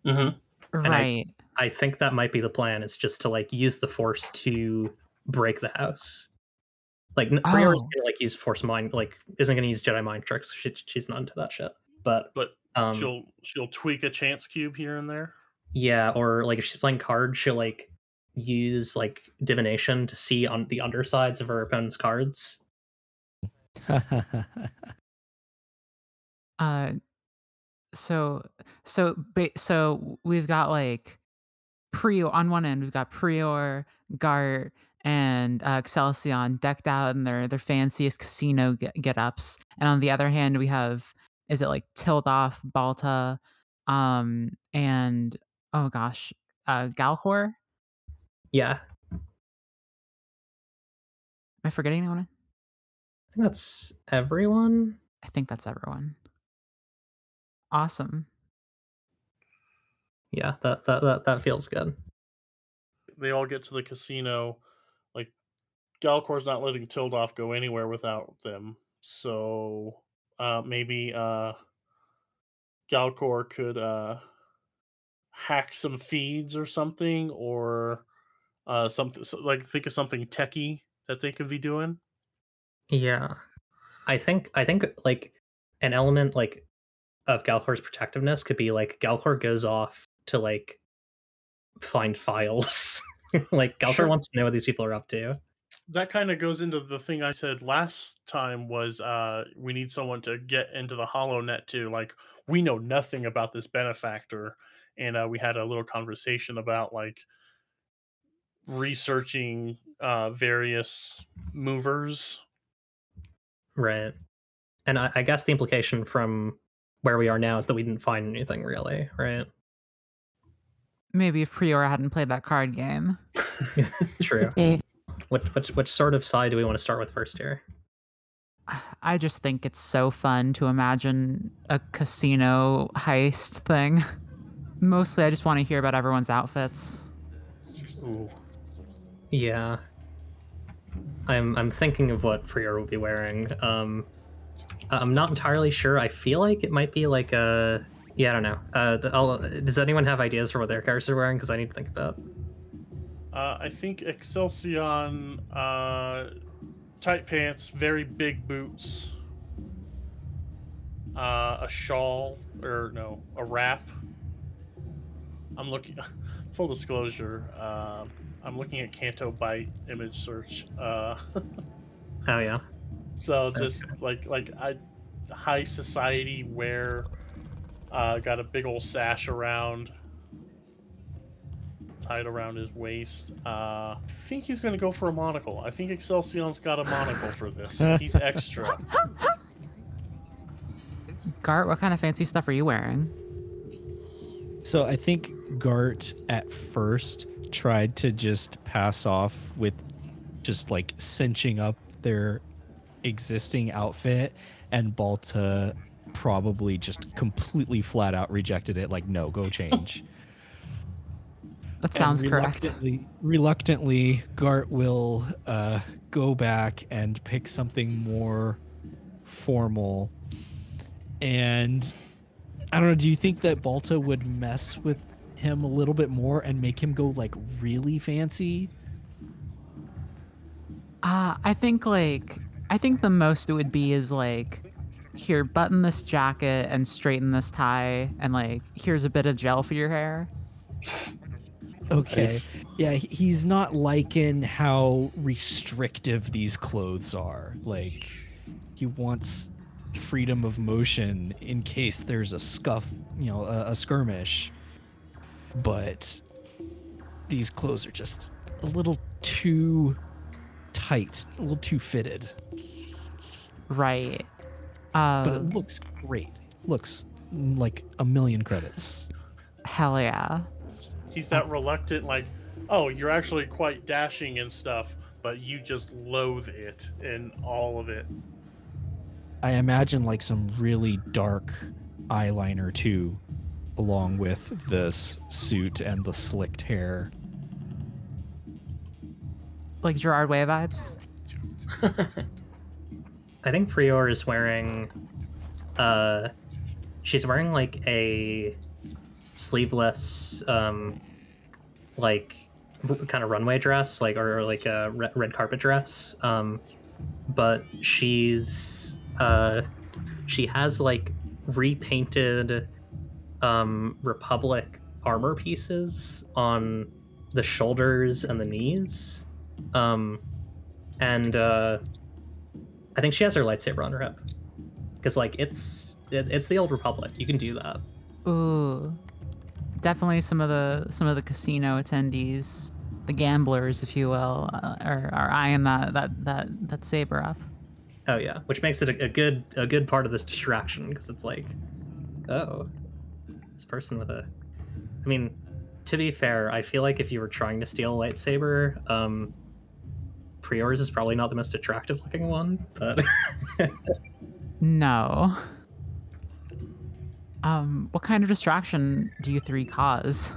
Mm-hmm. I- right I think that might be the plan. It's just to like use the force to break the house. Like n Prior is Oh. gonna like use force mind, like isn't gonna use Jedi mind tricks. She, she's not into that shit. But But um, she'll she'll tweak a chance cube here and there. yeah, or like if she's playing cards, she'll like use like divination to see on the undersides of her opponent's cards. uh so so ba- so we've got like Prior on one end we've got Prior, Gart, and uh, Excelsior decked out in their their fanciest casino get, get ups, and on the other hand we have is it like Tildoff, Balta, um, and oh gosh, uh, Galcor. Yeah, Am I forgetting anyone? I think that's everyone. I think that's everyone. Awesome. Yeah, that that that, that feels good. They all get to the casino. Galcor's not letting Tildoff go anywhere without them. So uh, maybe uh, Galcor could uh, hack some feeds or something, or uh, something so, like think of something techie that they could be doing. Yeah. I think I think like an element like of Galcor's protectiveness could be like Galcor goes off to like find files. like Galcor Sure. wants to know what these people are up to. That kind of goes into the thing I said last time was uh we need someone to get into the HoloNet too. Like we know nothing about this benefactor and uh, we had a little conversation about like researching uh various movers. Right. And I, I guess the implication from where we are now is that we didn't find anything really, right? Maybe if Prior hadn't played that card game. True. Which which which sort of side do we want to start with first here? I just think it's so fun to imagine a casino heist thing. Mostly, I just want to hear about everyone's outfits. Ooh. Yeah. I'm I'm thinking of what Prior will be wearing. Um I'm not entirely sure. I feel like it might be like a yeah, I don't know. Uh the, does anyone have ideas for what their characters are wearing cuz I need to think about. Uh, I think Excelsior uh, tight pants, very big boots, uh, a shawl or no, a wrap. I'm looking. Full disclosure, uh, I'm looking at Canto Bight image search. Uh, Oh yeah. so just like like I, high society wear. Uh, got a big old sash around, tied around his waist. Uh, I think he's gonna go for a monocle. I think Excelsior's got a monocle for this. He's extra. Gart, what kind of fancy stuff are you wearing? So I think Gart at first tried to just pass off with just like cinching up their existing outfit, and Balta probably just completely flat out rejected it. Like, no, go change. That sounds correct. reluctantly, Reluctantly, Gart will uh, go back and pick something more formal. And I don't know. Do you think that Balta would mess with him a little bit more and make him go like really fancy? Uh, I think like I think the most it would be is like here button this jacket and straighten this tie and like here's a bit of gel for your hair. Okay. Yeah, he's not liking how restrictive these clothes are. Like, he wants freedom of motion in case there's a scuff, you know, a, a skirmish. But these clothes are just a little too tight, a little too fitted. Right. Uh, But it looks great. Looks like a million credits. hell yeah. He's that reluctant, like, oh, you're actually quite dashing and stuff, but you just loathe it and all of it. I imagine like some really dark eyeliner too, along with this suit and the slicked hair. Like Gerard Way vibes. I think Prior is wearing uh she's wearing like a sleeveless um like kind of runway dress like or like a red, red carpet dress um but she's uh she has like repainted um republic armor pieces on the shoulders and the knees um and uh I think she has her lightsaber on her hip because like it's it, it's the old republic. You can do that. Ooh. Definitely some of the some of the casino attendees, the gamblers, if you will, uh, are, are eyeing that that that that saber up. Oh yeah, which makes it a, a good a good part of this distraction because it's like, oh, this person with a. I mean, to be fair, I feel like if you were trying to steal a lightsaber, um, Prior's is probably not the most attractive looking one, but No. Um, what kind of distraction do you three cause?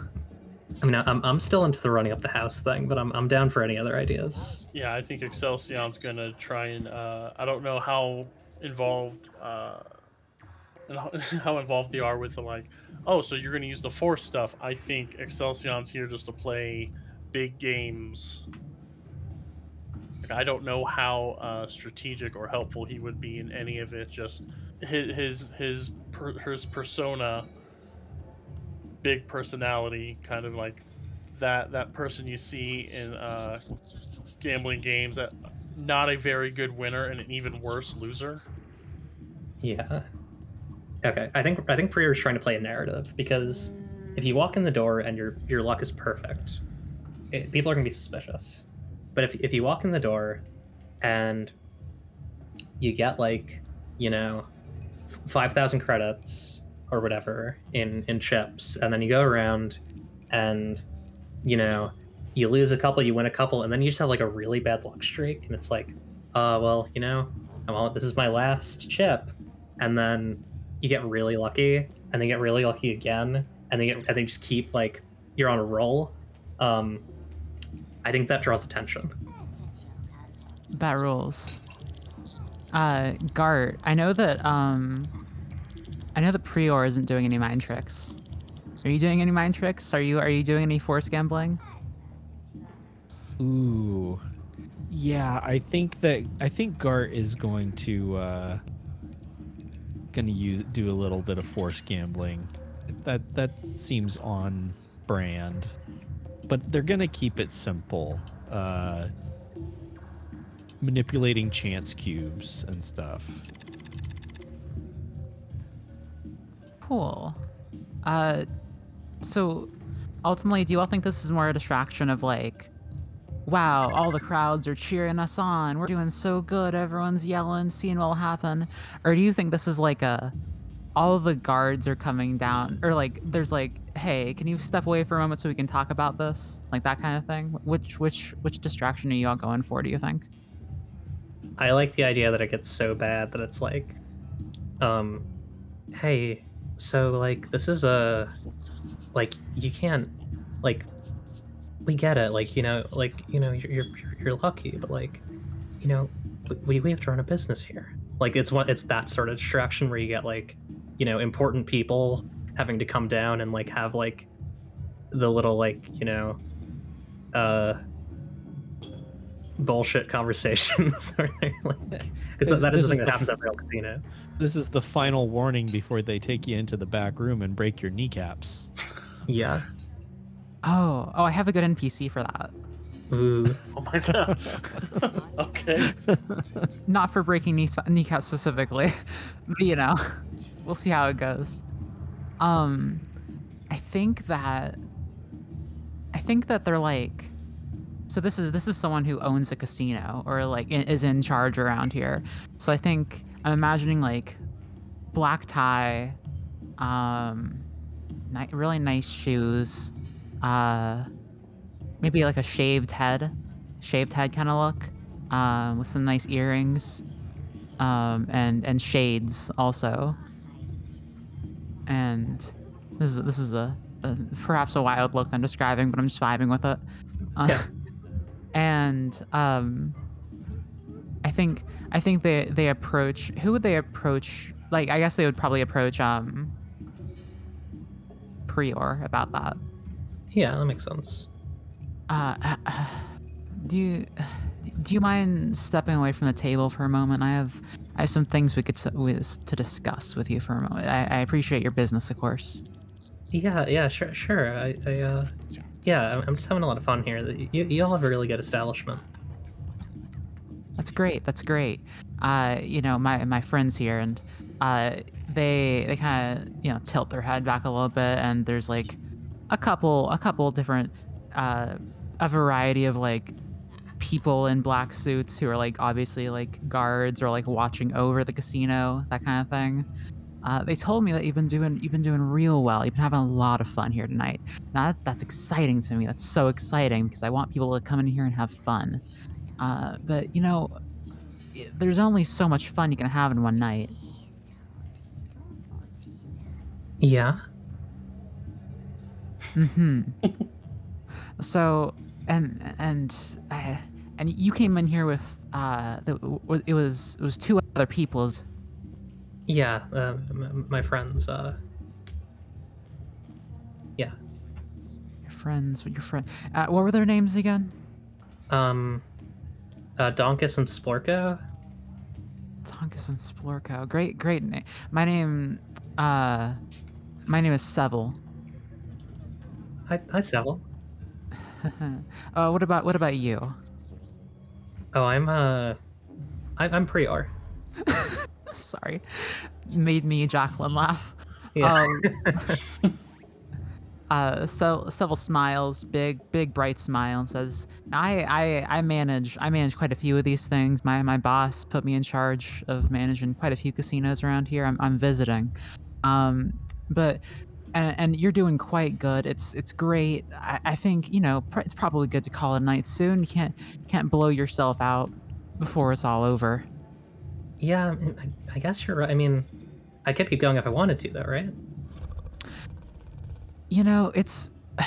I mean, I'm I'm still into the running up the house thing, but I'm I'm down for any other ideas. Yeah, I think Excelsior's gonna try and uh, I don't know how involved uh, and how, how involved they are with the like. Oh, so you're gonna use the force stuff? I think Excelsior's here just to play big games. Like, I don't know how uh, strategic or helpful he would be in any of it. Just his his his per, his persona, big personality, kind of like that that person you see in uh, gambling games that not a very good winner and an even worse loser. Yeah. Okay, I think I think Prior's trying to play a narrative because if you walk in the door and your your luck is perfect, it, people are gonna be suspicious. But if if you walk in the door and you get like you know five thousand credits or whatever in in chips, and then you go around and you know you lose a couple, you win a couple, and then you just have like a really bad luck streak, and it's like, uh, well, you know, all, this is my last chip, and then you get really lucky, and then get really lucky again, and then get, and then just keep like you're on a roll. Um, I think that draws attention. That rules. Uh, Gart, I know that um, I know that Prior isn't doing any mind tricks. Are you doing any mind tricks? Are you are you doing any force gambling? Ooh. Yeah, I think that I think Gart is going to uh gonna use do a little bit of force gambling. That that seems on brand. But they're gonna keep it simple. Uh manipulating chance cubes and stuff. Cool. Uh, so ultimately, do you all think this is more a distraction of like, wow, all the crowds are cheering us on, we're doing so good, everyone's yelling, seeing what will happen, or do you think this is like a all the guards are coming down, or like there's like, hey, can you step away for a moment so we can talk about this, like that kind of thing. Which which which distraction are you all going for? Do you think? I like the idea that it gets so bad that it's like, um, hey, so like this is a, like you can't, like, we get it, like you know, like you know, you're you're, you're lucky, but like, you know, we we have to run a business here. Like it's one, it's that sort of distraction where you get like, you know, important people having to come down and like have like the little like you know, uh bullshit conversations. Because that This is is the thing that the happens f- at real casinos. This is the final warning before they take you into the back room and break your kneecaps. Yeah. Oh, oh, I have a good NPC for that. Ooh. Oh my god. okay. Not for breaking knee kneecaps specifically, but you know, we'll see how it goes. Um, I think that I think that they're like. So this is this is someone who owns a casino or like is in charge around here. So I think I'm imagining like black tie, um, ni- really nice shoes, uh, maybe like a shaved head, shaved head kind of look, um, with some nice earrings, um, and and shades also. And this is this is a, a perhaps a wild look I'm describing, but I'm just vibing with it. Uh, Yeah. And um, I think I think they they approach who would they approach? Like I guess they would probably approach um Prior about that. Yeah, that makes sense. Uh, do you do you mind stepping away from the table for a moment? I have I have some things we could to discuss with you for a moment. I, I appreciate your business, of course. Yeah, yeah, sure, sure. I, I uh, yeah, I'm- just having a lot of fun here. You, you all have a really good establishment. That's great. That's great. Uh, you know, my my friends here, and uh, they they kind of you know tilt their head back a little bit, and there's like a couple a couple different uh, a variety of like people in black suits who are like obviously like guards or like watching over the casino, that kind of thing. Uh, they told me that you've been doing you've been doing real well. You've been having a lot of fun here tonight. Now that, that's exciting to me. That's so exciting because I want people to come in here and have fun. Uh, but you know, there's only so much fun you can have in one night. Yeah. Mm hmm. so, and and uh, and you came in here with uh, the, it was it was two other people's. Yeah, uh, my friends. Uh, yeah. Your friends, your friend. Uh, what were their names again? Um, uh, Donkus and Splorko. Donkus and Splorko. Great, great name. My name, uh, my name is Seville. Hi, hi, Seville. uh, what about what about you? Oh, I'm uh, I, I'm Prior. Sorry, made me Jacqueline laugh. Yeah. Um, uh, so Seville smiles, big, big, bright smile, and says, "I, I, I manage, I manage quite a few of these things. My, my boss put me in charge of managing quite a few casinos around here. I'm, I'm visiting, um, but." And, and you're doing quite good. It's it's great. I, I think you know pr- it's probably good to call it a night soon. You can't can't blow yourself out before it's all over. Yeah, I, guess you're right. I mean, I could keep going if I wanted to, though, right? You know, it's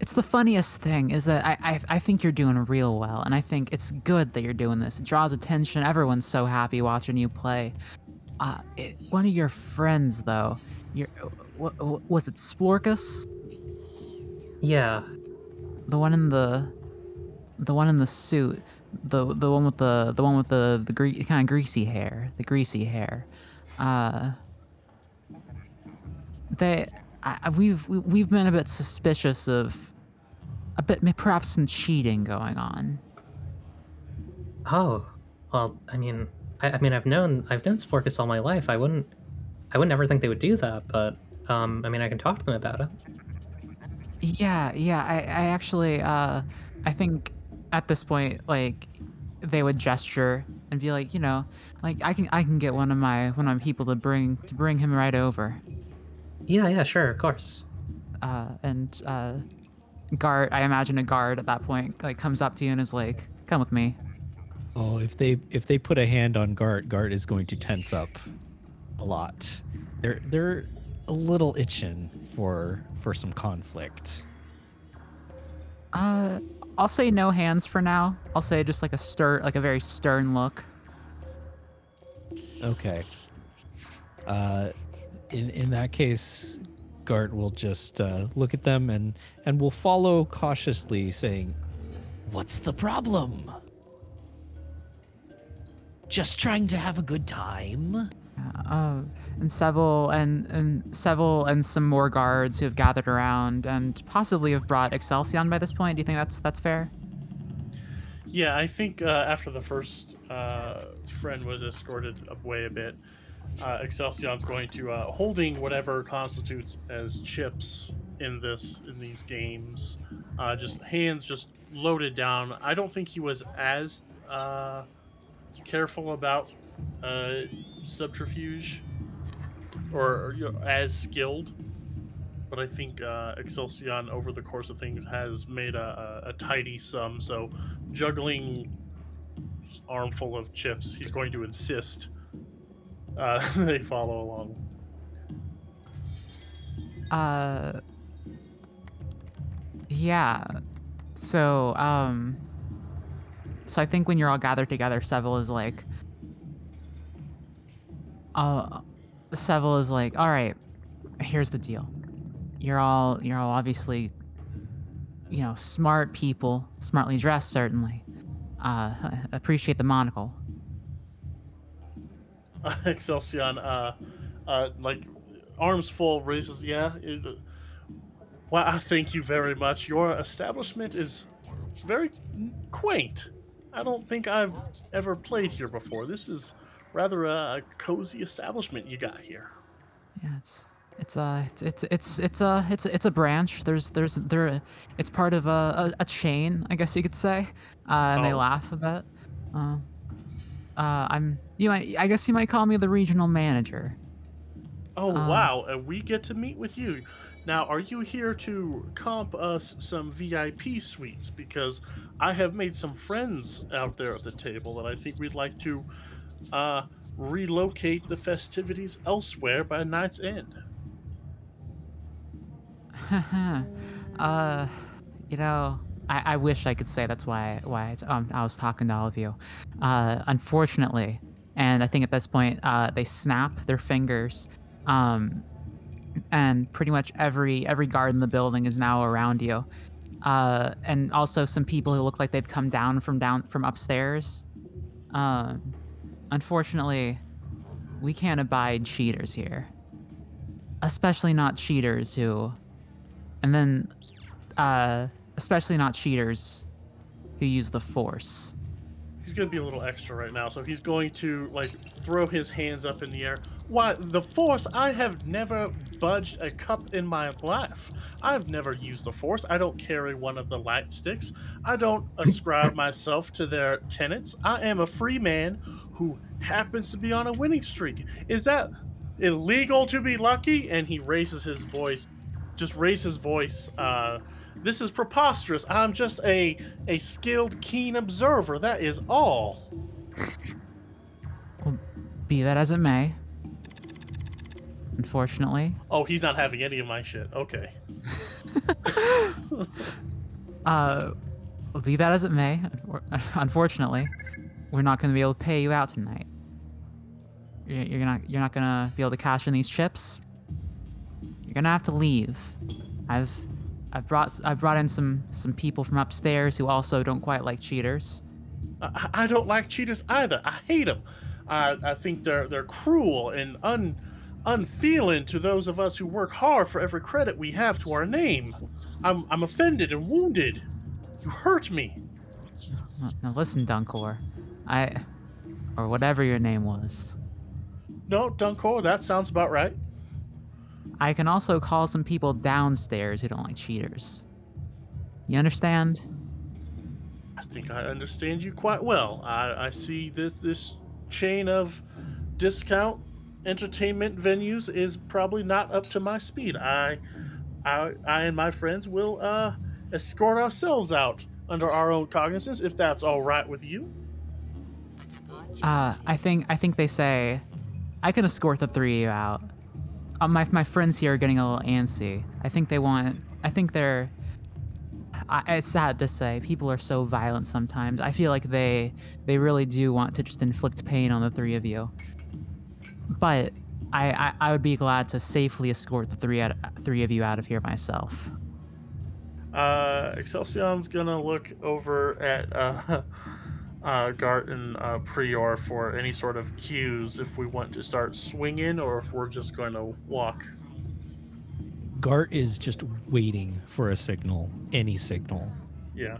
it's the funniest thing is that I, I I think you're doing real well, and I think it's good that you're doing this. It draws attention. Everyone's so happy watching you play. Uh, it, one of your friends, though, your what, was it Splorkus? Yeah. The one in the the one in the suit, the the one with the the one with the the gre- kind of greasy hair, the greasy hair. Uh, they I, we've we, we've been a bit suspicious of a bit perhaps some cheating going on. Oh, well, I mean, I, I mean, I've known I've known Sporkus all my life. I wouldn't, I would never think they would do that. But um, I mean, I can talk to them about it. Yeah, yeah. I, I actually, uh, I think at this point, like, they would gesture and be like, you know, like I can I can get one of my one of my people to bring to bring him right over. Yeah, yeah, sure, of course. Uh, and uh, guard, I imagine a guard at that point like comes up to you and is like, "Come with me." Oh, if they if they put a hand on Gart, Gart is going to tense up a lot. They're they're a little itching for for some conflict. Uh, I'll say no hands for now. I'll say just like a stern, like a very stern look. Okay. Uh, in in that case, Gart will just uh, look at them and and will follow cautiously, saying, What's the problem? Just trying to have a good time? Uh, and Seville and and Seville and some more guards who have gathered around and possibly have brought Excelsior by this point. Do you think that's that's fair? Yeah, I think uh, after the first uh, friend was escorted away a bit, uh, Excelsior's going to uh, holding whatever constitutes as chips in this in these games, uh, just hands just loaded down. I don't think he was as uh, careful about uh, subterfuge or, you know, as skilled. But I think uh, Excelsior, over the course of things, has made a, a, a tidy sum. So, juggling armful of chips, he's going to insist uh, they follow along. Uh, yeah. So, um, so I think when you're all gathered together, Seville is like, uh, Seville is like, all right, here's the deal. You're all, you're all obviously, you know, smart people, smartly dressed, certainly. Uh, appreciate the monocle. Excelsior, uh, uh, like arms full, raises. Yeah. It, well, I thank you very much. Your establishment is very quaint. I don't think I've ever played here before. This is rather a, cozy establishment you got here. Yeah, it's it's a it's it's it's it's a it's it's a branch. There's there's there it's part of a, a, a chain, I guess you could say. Uh, and they Oh. laugh a bit. Uh, uh, I'm you might I guess you might call me the regional manager. Oh Uh, wow, and we get to meet with you. Now, are you here to comp us some VIP suites? Because I have made some friends out there at the table that I think we'd like to uh, relocate the festivities elsewhere by night's end. uh, you know, I, I wish I could say that's why why um, I was talking to all of you. Uh, unfortunately, and I think at this point uh, they snap their fingers, um, and pretty much every every guard in the building is now around you, uh, and also some people who look like they've come down from down from upstairs. Um, unfortunately, we can't abide cheaters here, especially not cheaters who and then uh especially not cheaters who use the force He's gonna be a little extra right now, so he's going to like throw his hands up in the air. Why, the Force? I have never budged a cup in my life. I've never used the Force. I don't carry one of the light sticks. I don't ascribe myself to their tenets. I am a free man who happens to be on a winning streak. Is that illegal to be lucky? And he raises his voice, just raise his voice. Uh, this is preposterous. I'm just a a skilled, keen observer. That is all. be that as it may unfortunately Oh, he's not having any of my shit. Okay. uh be that as it may unfortunately we're not going to be able to pay you out tonight you're, you're not you're not going to be able to cash in these chips you're going to have to leave i've i've brought i've brought in some some people from upstairs who also don't quite like cheaters I, I don't like cheaters either. I hate them. I, I think they're they're cruel and un unfeeling to those of us who work hard for every credit we have to our name. I'm I'm offended and wounded. You hurt me. Now- Now listen, Dunkor. I, or whatever your name was. No, Dunkor, that sounds about right. I can also call some people downstairs who don't like cheaters. You understand? I think I understand you quite well. I, I see this this chain of discount entertainment venues is probably not up to my speed. I I, I and my friends will uh, escort ourselves out under our own cognizance, if that's all right with you. Uh, I think I think they say I can escort the three of you out. Uh, my my friends here are getting a little antsy. I think they want. I think they're. I, it's sad to say, people are so violent sometimes. I feel like they they really do want to just inflict pain on the three of you. But I I, I would be glad to safely escort the three out, three of you out of here myself. Uh, Excelsior's gonna look over at uh, uh, Gart and uh, Prior for any sort of cues if we want to start swinging or if we're just going to walk. Gart is just waiting for a signal, any signal. Yeah.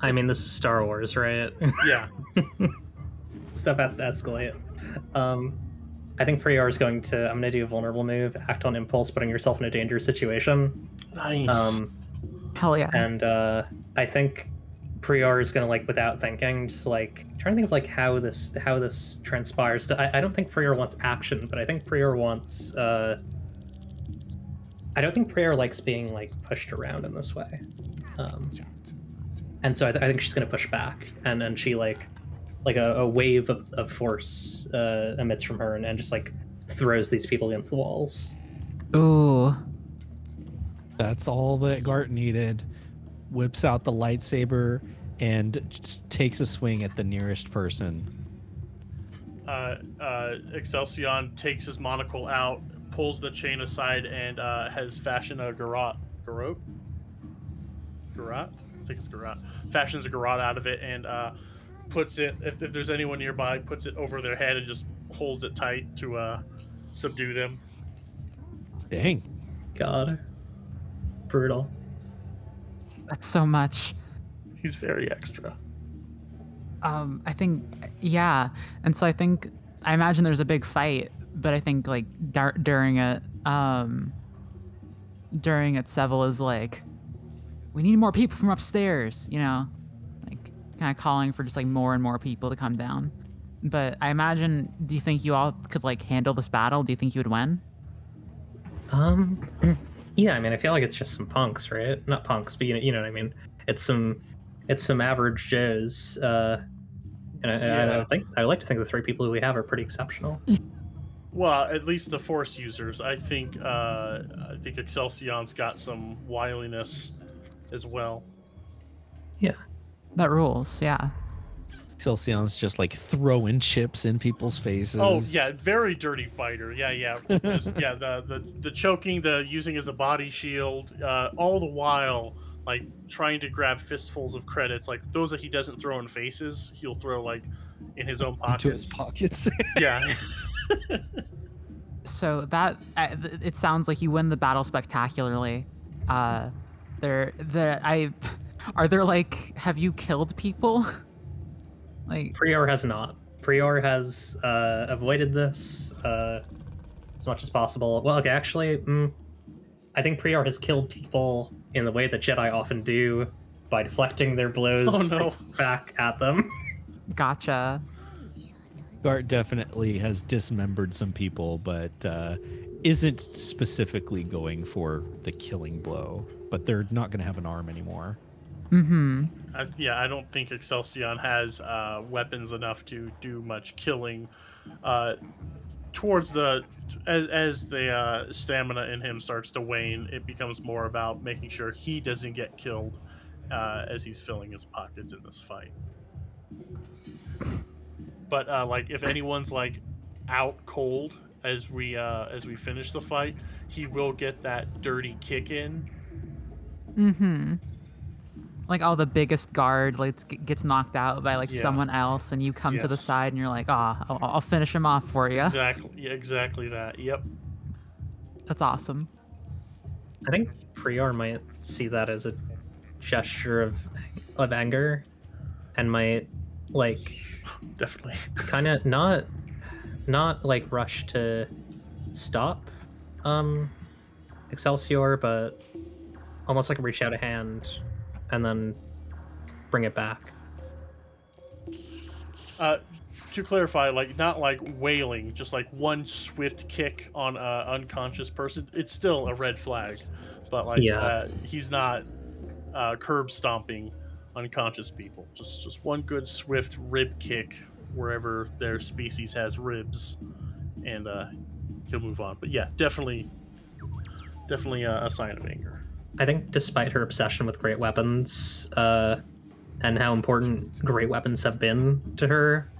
I mean, this is Star Wars, right? yeah. Stuff has to escalate. Um, I think Prior is going to. I'm going to do a vulnerable move, act on impulse, putting yourself in a dangerous situation. Nice. Um, Hell yeah. and uh, I think Prior is gonna like without thinking, just like trying to think of like how this how this transpires. I, I don't think Prior wants action, but I think Prior wants. Uh, I don't think Prior likes being like pushed around in this way, um, and so I, th- I think she's gonna push back, and then she like like a, a wave of, of force uh, emits from her, and, and just like throws these people against the walls. Ooh. That's all that Gart needed. Whips out the lightsaber and just takes a swing at the nearest person. uh, uh, Excelsior takes his monocle out, pulls the chain aside, and uh, has fashioned a garrote. Garrote? Garrote? I think it's garrote. Fashions a garrote out of it and uh, puts it, if, if there's anyone nearby, puts it over their head and just holds it tight to uh, subdue them. Dang. God, brutal. That's so much. He's very extra. Um, I think, yeah, and so I think I imagine there's a big fight, but I think like dar- during it, um, during it, Seville is like, "We need more people from upstairs," you know, like kind of calling for just like more and more people to come down. But I imagine, do you think you all could like handle this battle? Do you think you would win? Um, yeah, I mean, I feel like it's just some punks, right? Not punks, but you know, you know what I mean. It's some, it's some average Joes. Uh, and I, I, Yeah. I think I like to think the three people who we have are pretty exceptional. Well, at least the Force users. I think uh, I think Excelsior's got some wiliness as well. Yeah, that rules, yeah. Celsion's just like throwing chips in people's faces. Oh yeah, very dirty fighter. Yeah, yeah, Just, yeah. The, the the choking, the using as a body shield, uh, all the while like trying to grab fistfuls of credits. Like those that he doesn't throw in faces, he'll throw like in his own into his pockets. pockets. yeah, So that it sounds like you win the battle spectacularly. Uh, there, the I, are there like have you killed people? like Prior has not. Prior has uh, avoided this uh, as much as possible. Well, okay, actually, mm, I think Prior has killed people in the way that Jedi often do by deflecting their blows Oh, no. back at them. gotcha. Gart definitely has dismembered some people, but uh, isn't specifically going for the killing blow. But they're not going to have an arm anymore. Mm-hmm. I, yeah. I don't think Excelsior has uh, weapons enough to do much killing. Uh, towards the as as the uh, stamina in him starts to wane, it becomes more about making sure he doesn't get killed uh, as he's filling his pockets in this fight. But uh, like, if anyone's like out cold as we uh, as we finish the fight, he will get that dirty kick in. Mm-hmm. Like all the biggest guard like gets knocked out by like Yeah. someone else, and you come to the side and you're like, ah, I'll, I'll finish him off for you. Exactly. Yeah, exactly that. Yep. That's awesome. I think Prior might see that as a gesture of of anger, and might like Definitely. kind of not not like rush to stop um Excelsior, but almost like reach out a hand and then bring it back. Uh, to clarify, like not like wailing, just like one swift kick on a unconscious person. It's still a red flag, but like Yeah. uh, he's not uh, curb stomping unconscious people. Just just one good swift rib kick wherever their species has ribs, and uh, he'll move on. But yeah, definitely, definitely a, a sign of anger. I think despite her obsession with great weapons, uh, and how important great weapons have been to her,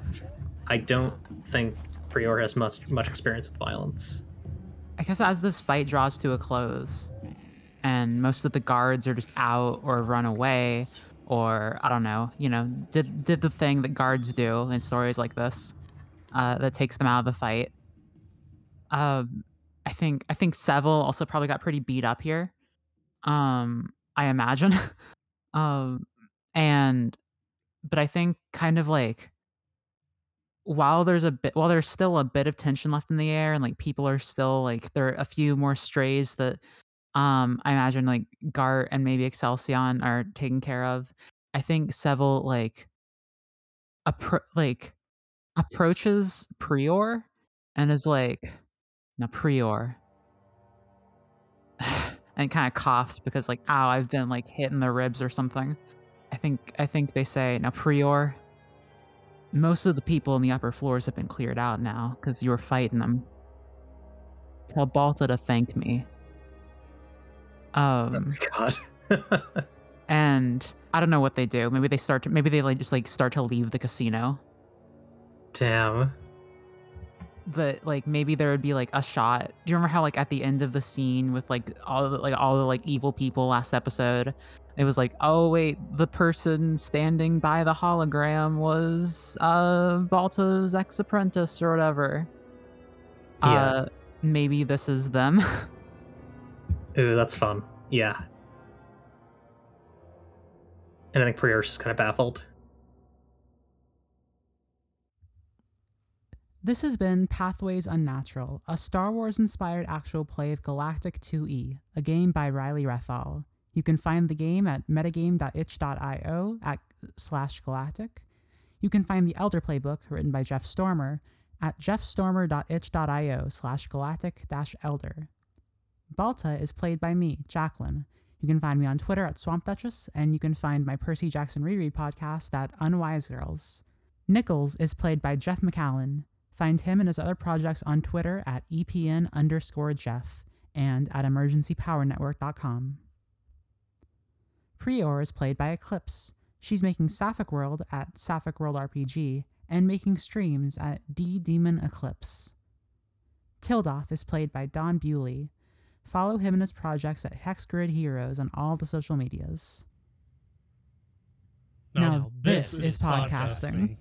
I don't think Prior has much much experience with violence. I guess as this fight draws to a close, and most of the guards are just out or run away, or I don't know, you know, did did the thing that guards do in stories like this, uh, that takes them out of the fight. Um, I think I think Seville also probably got pretty beat up here. Um, I imagine. um, and but I think kind of like while there's a bit while there's still a bit of tension left in the air and like people are still like there are a few more strays that um I imagine like Gart and maybe Excelsior are taken care of. I think Seville like appro- like approaches Prior and is like no Prior and kind of coughs because like ow I've been like hit in the ribs or something. I think I think they say now Prior most of the people in the upper floors have been cleared out now because you were fighting them. Tell Balta to thank me. Um, God. and I don't know what they do. Maybe they start to. Maybe they like just like start to leave the casino. Damn. But like maybe there would be like a shot. Do you remember how like at the end of the scene with like all the, like all the like evil people last episode, it was like oh wait the person standing by the hologram was uh Balta's ex apprentice or whatever. Yeah. Uh, maybe this is them. Ooh, that's fun. Yeah. And I think Prior's just kind of baffled. This has been Pathways Unnatural, a Star Wars inspired actual play of Galactic 2E, a game by Riley Rethal. You can find the game at metagame.itch.io at slash galactic. You can find the Elder Playbook written by Jeff Stormer at jeffstormer.itch.io slash galactic elder. Balta is played by me, Jacqueline. You can find me on Twitter at Swamp Duchess, and you can find my Percy Jackson reread podcast at Unwise Girls. Nichols is played by Jeff McCallan. Find him and his other projects on Twitter at EPN underscore Jeff and at emergencypowernetwork.com. Prior is played by Eclipse. She's making Sapphic World at Sapphic World RPG and making streams at D Demon Eclipse. Tildoff is played by Don Bewley. Follow him and his projects at Hexgrid Heroes on all the social medias. Now this is podcasting.